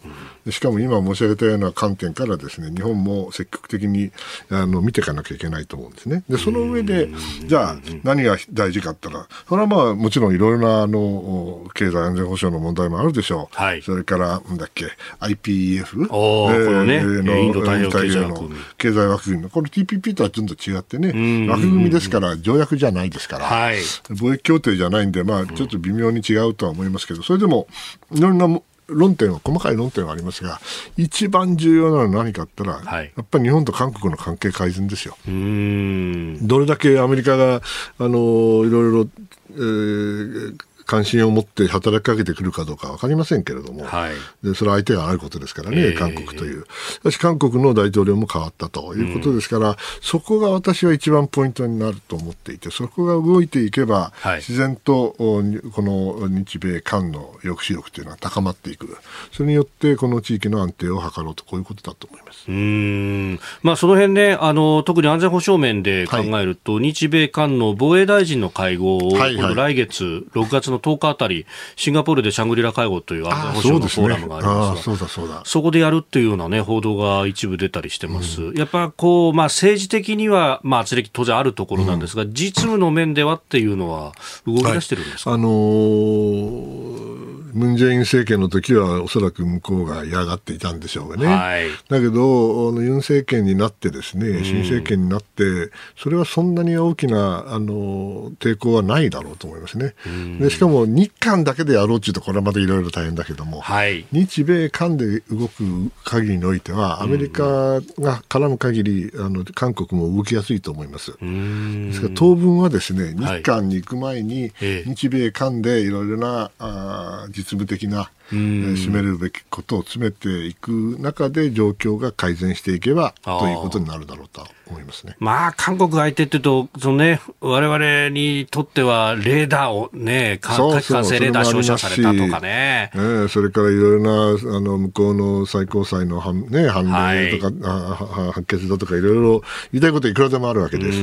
しかも今申し上げたような観点からですね日本も積極的にあの見ていかなきゃいけないと思うんですね。でその上でじゃあ何が大事かったらそれはまあもちろんいろいろなあの経済安全保障の問題もあるでしょう。はい、それからなんだっけ IPEF、えー、このね、のインド太平洋の。経済枠組みこれ TPP とはちょっと違ってね。枠組みですから条約じゃないですから、はい、貿易協定じゃないんでまあちょっと微妙に違うとは思いますけど。それでもいろんな論点は、細かい論点はありますが、一番重要なのは何かったら、はい、やっぱり日本と韓国の関係改善ですよ。どれだけアメリカが、あの、いろいろ、えー、関心を持って働きかけてくるかどうか分かりませんけれども、はい、でそれは相手があることですからね、えー、韓国という。しかし韓国の大統領も変わったということですから、うん、そこが私は一番ポイントになると思っていて、そこが動いていけば、はい、自然とこの日米韓の抑止力というのは高まっていく。それによってこの地域の安定を図ろうと、こういうことだと思います。うん。まあ、その辺ね、あの、特に安全保障面で考えると、はい、日米韓の防衛大臣の会合を、はいはい、来月6月の10日あたり、シンガポールでシャングリラ会合という安全保障のフォーラムがありますが、そ、ね、そこでやるっていうような、ね、報道が一部出たりしてます。うん、やっぱこう、まあ、政治的には、まあ、圧力当然あるところなんですが、うん、実務の面ではっていうのは、動き出してるんですか、はい、あのームン・ジェイン政権の時はおそらく向こうが嫌がっていたんでしょうがね、はい、だけどユン政権になってですね新政権になってそれはそんなに大きなあの抵抗はないだろうと思いますね。でしかも日韓だけでやろうというとこれはまたいろいろ大変だけども、はい、日米韓で動く限りにおいてはアメリカが絡む限りあの韓国も動きやすいと思います。ですから当分はですね日韓に行く前に、日米韓でいろいろなあ実務的な締めるべきことを詰めていく中で状況が改善していけばということになるだろうと思いますね。まあ、韓国相手っていうと、そのね、我々にとってはレーダーをね、火器管制レーダー照射されたとかね。ねそれからいろいろな、あの、向こうの最高裁の判,、ね、判例とか、はい、判決だとかいろいろ言いたいこといくらでもあるわけです。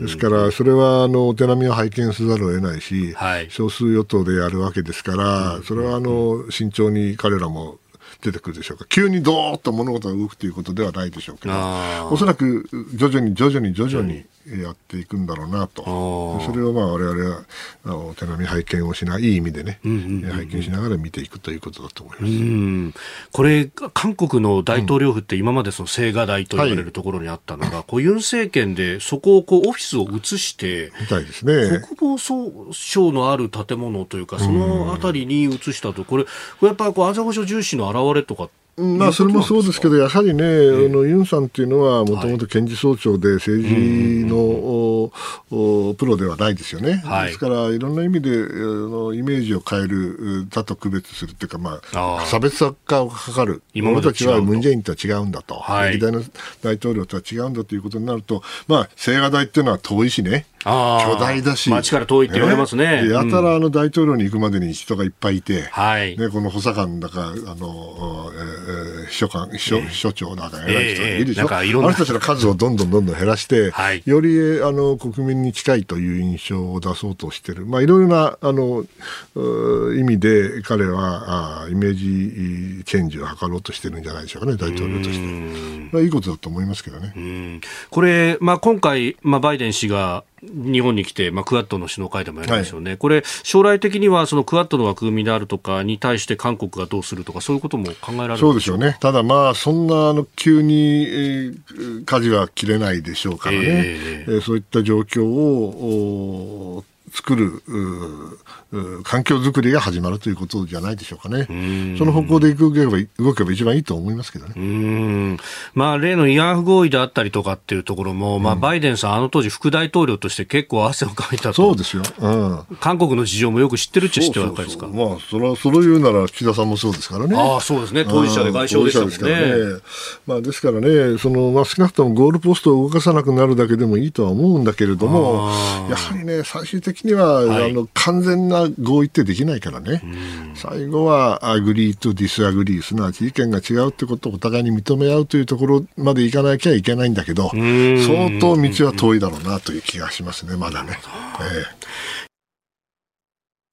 ですから、それは、あの、お手並みを拝見せざるを得ないし、はい、少数与党でやるわけですから、それは、あの、慎重に彼らも出てくるでしょうか。急にどーっと物事が動くということではないでしょうけど、おそらく徐々に徐々に徐々にやっていくんだろうなと。それをまあ我々はお手並み拝見をしない、いい意味でね、拝見しながら見ていくということだと思います。これ、韓国の大統領府って今までその青瓦台と言われるところにあったのが、はい、こうユン政権でそこをこうオフィスを移して、みたいですね。国防総省のある建物というか、そのあたりに移したと、これ、これやっぱりこう安全保障重視の表れとかまあ、それもそうですけど、やはりね、あのユンさんっていうのは、もともと検事総長で政治の、プロではないですよね、はい、ですから、いろんな意味であのイメージを変える、他と区別するっていうか、まあ、差別化を図る、今俺たちはムン・ジェインとは違うんだと、はい、歴代の大統領とは違うんだということになると、まあ、青瓦台っていうのは遠いしね、巨大だし、街から遠いって言われますね。やたらあの大統領に行くまでに人がいっぱいいて、はい、ね、この補佐官だか、あの、えー、秘書官、秘書,、秘書長だか偉い人がいるでしょ、えー、あの人たちの数をどんどんどんどん減らして、はい、よりあの国民に近いという印象を出そうとしてる。まあいろいろなあの意味で彼はあイメージチェンジを図ろうとしてるんじゃないでしょうかね、大統領として。まあいいことだと思いますけどね。これ、まあ今回、まあバイデン氏が日本に来て、まあ、クアッドの首脳会談もやるんですよね、はい、これ、将来的にはそのクアッドの枠組みであるとかに対して韓国がどうするとか、そういうことも考えられるそうですよね、ただ、まあ、そんなあの急に、えー、舵は切れないでしょうからね、えー、そういった状況を作る環境づくりが始まるということじゃないでしょうかね。その方向で動けば動けば一番いいと思いますけどね。まあ、例の慰安婦合意であったりとかっていうところも、まあ、バイデンさん、あの当時副大統領として結構汗をかいたと。そうですよ。うん、韓国の事情もよく知ってるっちゃ知ってるわけですか？まあ、それは、それを言うなら岸田さんもそうですからね。ああ、そうですね。当事者で外相でしたもんね。ねまあ、ですからね、その、まあ、少なくともゴールポストを動かさなくなるだけでもいいとは思うんだけれども、やはりね、最終的には、はい、あの、完全な合意ってできないからね、最後は agree to disagree、すなわち意見が違うってことをお互いに認め合うというところまでいかなきゃいけないんだけど、相当道は遠いだろうなという気がしますね、まだね。えー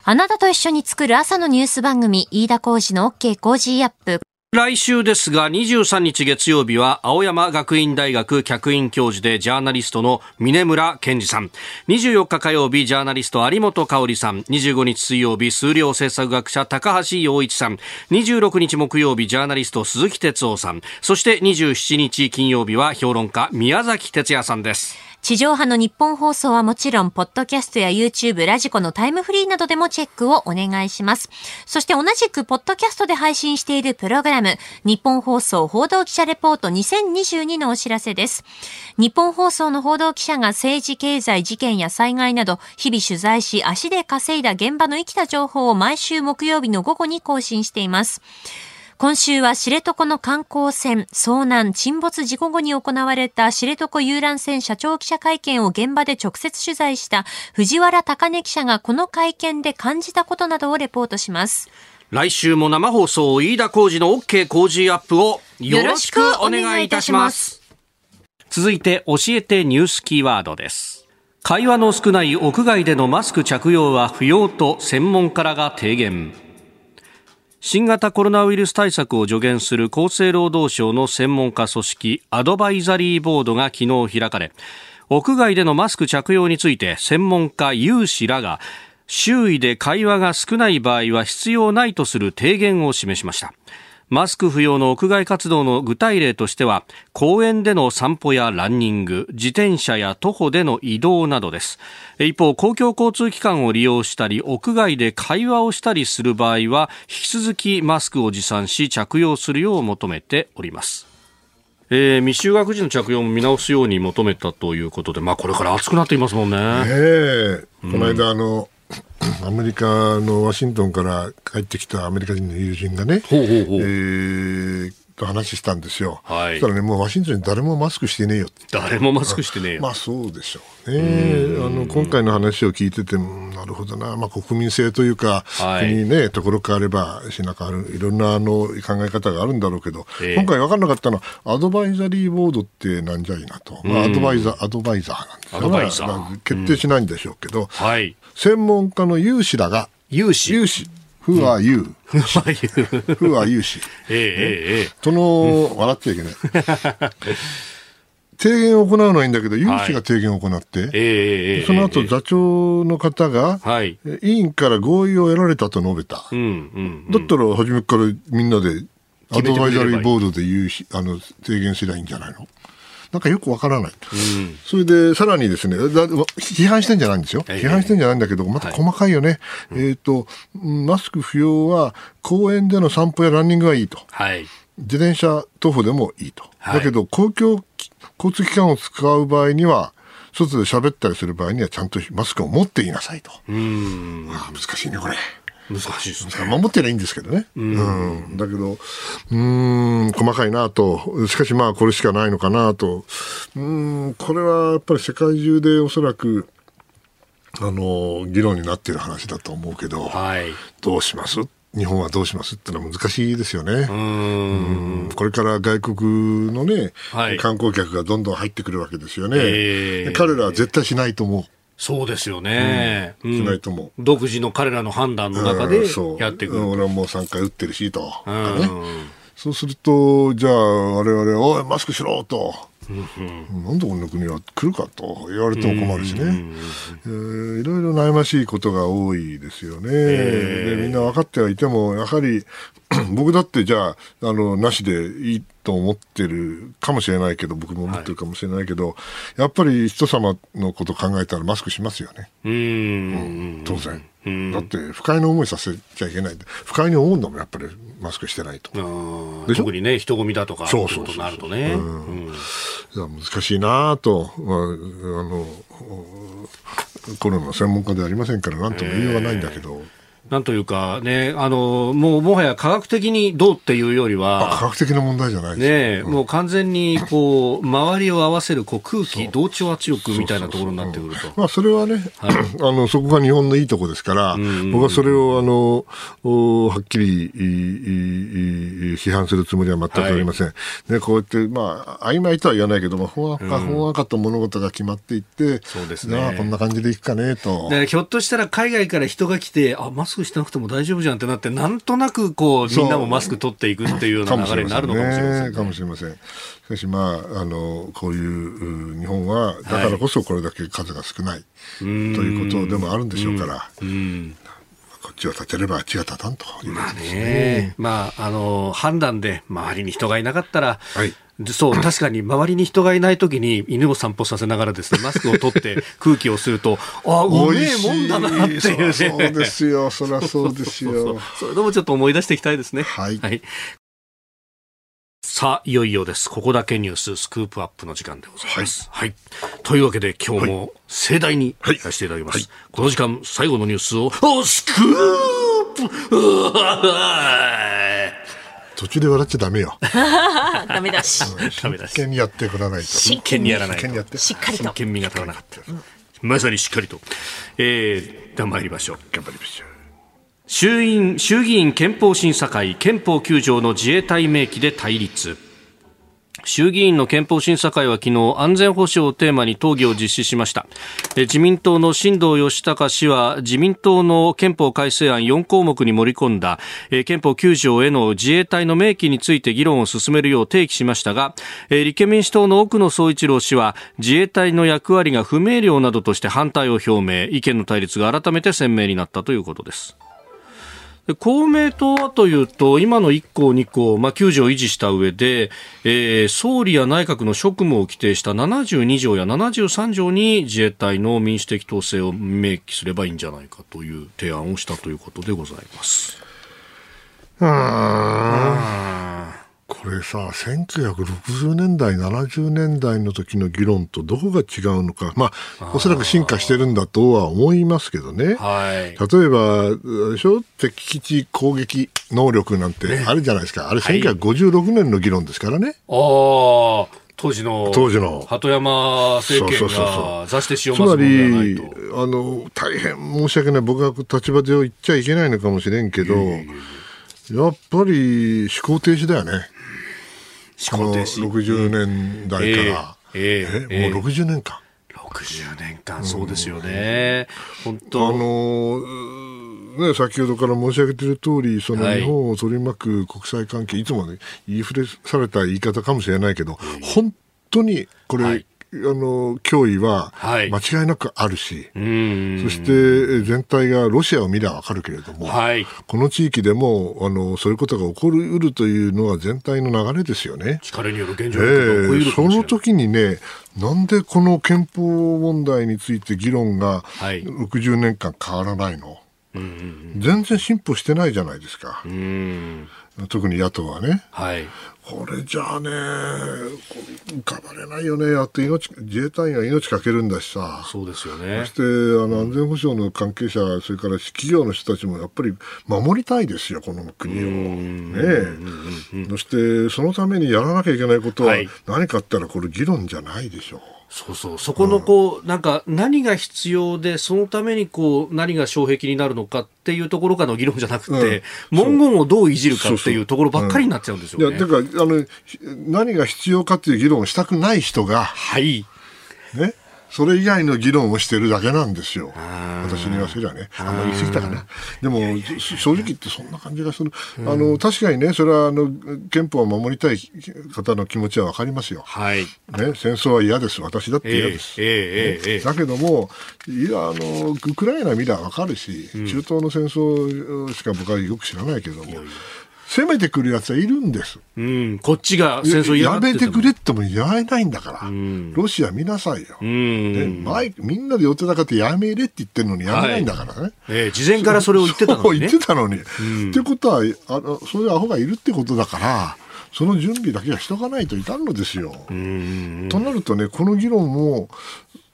あなたと一緒に作る朝のニュース番組、飯田浩司の OK Cozy Up。来週ですが、23日月曜日は、青山学院大学客員教授でジャーナリストの峯村健司さん。24日火曜日、ジャーナリスト有本香さん。25日水曜日、数量政策学者高橋洋一さん。26日木曜日、ジャーナリスト鈴木哲夫さん。そして27日金曜日は、評論家宮崎哲弥さんです。地上波の日本放送はもちろん、ポッドキャストや YouTube、ラジコのタイムフリーなどでもチェックをお願いします。そして同じく、ポッドキャストで配信しているプログラム、日本放送報道記者レポート2022のお知らせです。日本放送の報道記者が政治、経済、事件や災害など、日々取材し、足で稼いだ現場の生きた情報を毎週木曜日の午後に更新しています。今週は知床の観光船遭難沈没事故後に行われた知床遊覧船社長記者会見を現場で直接取材した藤原高根記者がこの会見で感じたことなどをレポートします。来週も生放送飯田浩二の OK 工事アップをよろしくお願いいたします。続いて教えてニュースキーワードです。会話の少ない屋外でのマスク着用は不要と専門家らが提言。新型コロナウイルス対策を助言する厚生労働省の専門家組織アドバイザリーボードが昨日開かれ屋外でのマスク着用について専門家有志らが周囲で会話が少ない場合は必要ないとする提言を示しました。マスク不要の屋外活動の具体例としては公園での散歩やランニング自転車や徒歩での移動などです。一方公共交通機関を利用したり屋外で会話をしたりする場合は引き続きマスクを持参し着用するよう求めております。えー、未就学児の着用も見直すように求めたということで、まあ、これから暑くなっていますもんね。え。この間、あの、アメリカのワシントンから帰ってきたアメリカ人の友人がね、ほうほうほうえーと話したんですよ。はいそしたらね、もうワシントンに誰もマスクしてねえよって。誰もマスクしてねえよ。まあそうでしょうね。あの今回の話を聞いてて、うんなるほどな、まあ、国民性というか、はい国にね、ところ変わればしな変わる、いろんなあの考え方があるんだろうけど、ええ今回分からなかったのは、アドバイザリーボードってなんじゃいなと、まあ、アドバイザー、アドバイザーなんですよまあ決定しないんでしょうけど、はい。専門家の有志らが、有志。有志、Who are you?、え Who are 有志えええその、笑っちゃいけない。提言を行うのはいいんだけど、有志が提言を行って、えええええその後、座長の方が、はい。え委員から合意を得られたと述べた。うんうん。だったら、初めからみんなで、アドバイザリーボードで言うし、あの、提言すればいいんじゃないの？なんかよくわからない。それで、さらにですね、だ批判してんじゃないんですよ。ええ批判してんじゃないんだけど、また細かいよね。えっ、と、うんマスク不要は、公園での散歩やランニングはいいと。はい。自転車徒歩でもいいと。はいだけど、公共き交通機関を使う場合には、外で喋ったりする場合にはちゃんとマスクを持っていなさいと。うん。ああ難しいね、これ。難しいですね。守ってりゃいいんですけどね。うん。だけど、うーん、細かいなと。しかしまあ、これしかないのかなと。うーん、これはやっぱり世界中でおそらく、あの、議論になっている話だと思うけど、はい。どうします？日本はどうしますってのは難しいですよね。うーん。うんこれから外国のね、はい観光客がどんどん入ってくるわけですよね。ええ彼らは絶対しないと思う。そうですよね。うん。しないと思う独自の彼らの判断の中でやっていく。俺はもう3回打ってるしと。うん。そうすると、じゃあ我々、おい、マスクしろと。なんでこんな国は来るかと言われても困るしね、えーいろいろ悩ましいことが多いですよね、でみんな分かってはいてもやはり 僕だってじゃああのなしでいいと思ってるかもしれないけど僕も思ってるかもしれないけど、やっぱり人様のこと考えたらマスクしますよね。うーん。当然、だって不快な思いさせちゃいけない。不快に思うのもやっぱりマスクしてないと。うんで特にね、人混みだとか、そうそうそう。いことになるとね。難しいなぁと、まあ、あのコロナの専門家ではありませんから何とも言いようがないんだけど、なんというかね、あの、もうもはや科学的にどうっていうより科は、学的な問題じゃないですねえ、もう完全にこう、周りを合わせるこう空気、同調圧力みたいなところになってくると。まあ、それはね、あのそこが日本のいいとこですから、僕はそれをあのおはっきりいいいいい批判するつもりは全くありません。ね、こうやって、まあ、曖昧とは言わないけども、ほん。わかほんわかと物事が決まっていって、そうですね。こんな感じでいくかねと。でひょっとしたら海外から人が来て、あ、マスクしてなくても大丈夫じゃんってなって、なんとなくこう、みんなもマスク取っていくっていうような流れになるのかもしれませんね。かもしれません。しかし、まあ、あの、こういうう日本は、だからこそこれだけ数が少ない、ということでもあるんでしょうから、うん。こっちを立てればあっちが立たんということですね。ねまあ、あの、判断で周りに人がいなかったら、はいそう、確かに周りに人がいないときに犬を散歩させながらですね、マスクを取って 空気をすると、あ、うめえもんだなっていうね。そうですよ。そりゃそうですよ。そうそうそういうのもちょっと思い出していきたいですね。はいさあ、いよいよです。ここだけニュース、スクープアップの時間でございます。はい。というわけで、今日も盛大にやらせていただきます。この時間、最後のニュースを、おスクープ 途中で笑っちゃダメよ。ダメだし。ダメだし真剣にやってこらないと。真剣にやらないと真剣にやって。しっかりと真。剣味が足らなかった。まさにしっかりと。えー、では参りましょう。頑張りましょう。衆院衆議院憲法審査会憲法9条の自衛隊明記で対立衆議院の憲法審査会は昨日安全保障をテーマに討議を実施しました。自民党の新藤義孝氏は自民党の憲法改正案4項目に盛り込んだ憲法9条への自衛隊の明記について議論を進めるよう提起しましたが立憲民主党の奥野総一郎氏は自衛隊の役割が不明瞭などとして反対を表明。意見の対立が改めて鮮明になったということです。公明党はというと、今の1項、2項、まあ、9条を維持した上で、えー総理や内閣の職務を規定した72条や73条に自衛隊の民主的統制を明記すればいいんじゃないかという提案をしたということでございます。うーここれさ、1960年代、70年代の時の議論とどこが違うのか、まあ、おそらく進化してるんだとは思いますけどね。はい。例えば、でしょ？敵基地攻撃能力なんてあるじゃないですか。あれ1956年の議論ですからね。ああ、当時の、当時の鳩山政権が座して塩つまりと。、あの、大変申し訳ない。僕は立場上言っちゃいけないのかもしれんけど、やっぱり思考停止だよね。思考停止この60年代から。えええええもう60年間。60年間、そうですよね。本あ当。のーね、先ほどから申し上げている通り、そのはい日本を取り巻く国際関係、いつもね、言いふれされた言い方かもしれないけど、本当にこれ、はいあの脅威ははい間違いなくあるし、うん。そしてえ全体がロシアを見ればわかるけれども、はい。この地域でもあのそういうことが起こりうるというのは全体の流れですよね。力による現え状その時にね、なんでこの憲法問題について議論がはい60年間変わらないの、うんうん全然進歩してないじゃないですかう、ん。特に野党はね。はい。これじゃあね、こ浮かばれないよね、やって命自衛隊員が命かけるんだしさ。そうですよねそし。てあの安全保障の関係者、それから企業の人たちもやっぱり守りたいですよ、この国を。ねえそして、そのためにやらなきゃいけないことははい何かあったら、これ、議論じゃないでしょう。そうそう。そこのこう、なんか何が必要で、そのためにこう、何が障壁になるのかっていうところからの議論じゃなくて、うん。文言をどういじるかっていうところばっかりになっちゃうんですいや、よね。だから、あの、ひ何が必要かっていう。議論をしたくない人が、はい。ね、それ以外の議論をしてるだけなんですよ。私に言わせりゃね。あんまり言い過ぎたかな。でも、そ正直言ってそんな感じがする。あの、確かにね、それは、あの、憲法を守りたい方の気持ちはわかりますよ。はい。ね、戦争は嫌です。私だって嫌です。ええええええだけども、いや、あの、ウクライナ見りゃわかるし、中東の戦争しか僕はよく知らないけども、攻めてくるやつはいるんです。うん。こっちが戦争やめてくれっても言われないんだから、んロシア見なさいよ。うん。ね前みんなで寄ってたかってやめれって言ってるのにやめないんだからね。ええ事前からそれを言ってたのにね。言ってたのに。ってことはあの、そういうアホがいるってことだから、その準備だけはしとかないといかんのですよ。うん。となるとね、この議論も、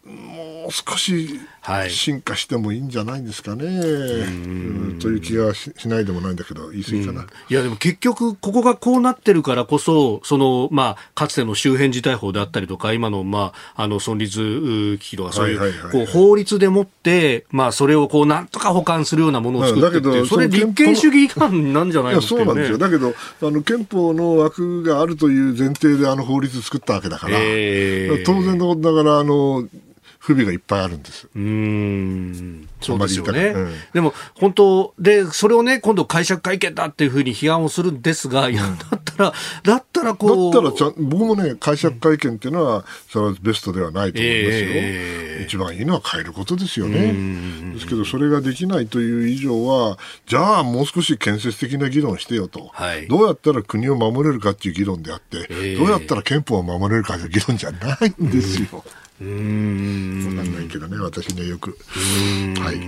もう少しはい進化してもいいんじゃないんですかね。うん。という気がししないでもないんだけど、言い過ぎかな。いやでも結局、ここがこうなってるからこそ、そのまあ、かつての周辺事態法であったりとか、今の,、まあ、あの存立う危機とか、そういうこう法律でもって、まあ、それをこうなんとか保管するようなものを作ってっていう、それ、立憲主義違反なんじゃないいやの？っていうねそうなんですよ。だけど、あの憲法の枠があるという前提であの法律作ったわけだから、ええ当然のことながら、あの、不備がいっぱいあるんです。うーんそうですよね、うんでも本当で、それをね、今度、解釈会見だっていうふうに批判をするんですが、いや、だったら、だったらだこう、ったらちゃん、僕もね、解釈会見っていうのは、それはベストではないと思いますよ。ええ一番いいのは変えることですよね。ですけど、それができないという以上は、じゃあもう少し建設的な議論してよと。はいどうやったら国を守れるかっていう議論であって、ええどうやったら憲法を守れるかという議論じゃないんですよ。うーんわかんないけどね、私にはよく。はい。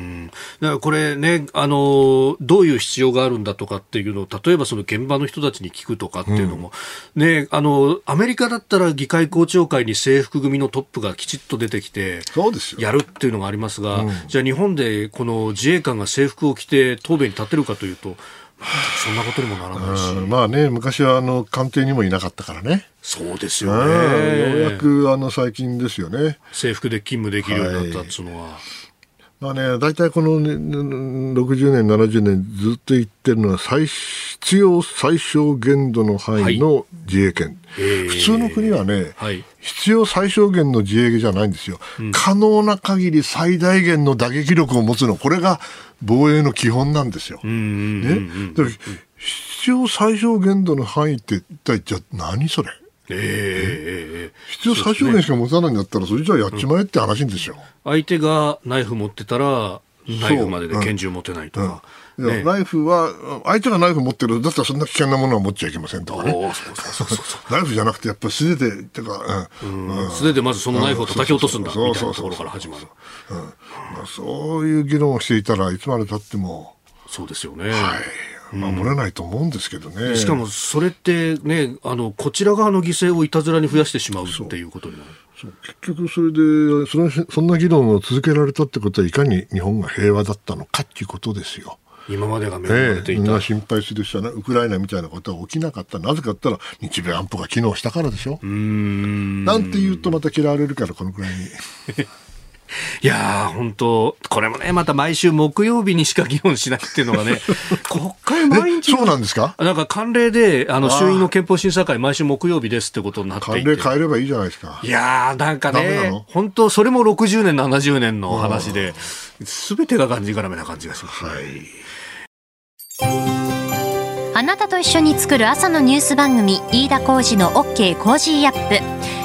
だからこれね、あのどういう必要があるんだとかっていうのを、例えばその現場の人たちに聞くとかっていうのも、ね、あのアメリカだったら議会公聴会に制服組のトップがきちっと出てきて、そうですよ。やるっていうのがありますが、じゃあ日本でこの自衛官が制服を着て答弁に立てるかというと、まあそんなことにもならないし、うんまあね、昔はあの官邸にもいなかったからね。そうですうんよね。ようやくあの最近ですよね。制服で勤務できるようになったっていうのは、まあね、大体この、ね、60年、70年ずっと言ってるのは最必要最小限度の範囲の自衛権、へー。普通の国はね、はい。必要最小限の自衛じゃないんですよ、可能な限り最大限の打撃力を持つの、これが防衛の基本なんですよ。うんうんね、必要最小限度の範囲って一体じゃあ何それ？ええ必要最小限しか持たないんだったら、それじゃあやっちまえって話ですよ。相手がナイフ持ってたら、ナイフまでで拳銃持てないとか。いやねナイフは、相手がナイフ持ってる、だったらそんな危険なものは持っちゃいけませんとかね。ナイフじゃなくて、やっぱ素手で、てか、うん。うん素手でまずそのナイフを叩き落とすんだ、そうみたいそうそうなところから始まる。そういう議論をしていたらいつまでたっても、そうですよね。はい、守れないと思うんですけどね。うん、しかもそれってね、あの、こちら側の犠牲をいたずらに増やしてしまうっていうことになる。結局それでそのそんな議論を続けられたってことはいかに日本が平和だったのかっていうことですよ。今までが恵まれていた、ええ、心配する人はウクライナみたいなことは起きなかった。なぜかったら日米安保が機能したからでしょ。うん。なんて言うとまた嫌われるからこのくらいに いやー、本当これもね、また毎週木曜日にしか議論しないっていうのがね、国会毎日。そうなんですか？なんか慣例で、あの、衆院の憲法審査会毎週木曜日ですってことになっていて。慣例変えればいいじゃないですか。いやー、なんかね、本当それも60年、70年の話で、すべてががんじがらめな感じがします、ね。はい。あなたと一緒に作る朝のニュース番組、飯田浩二の OK コージーアップ。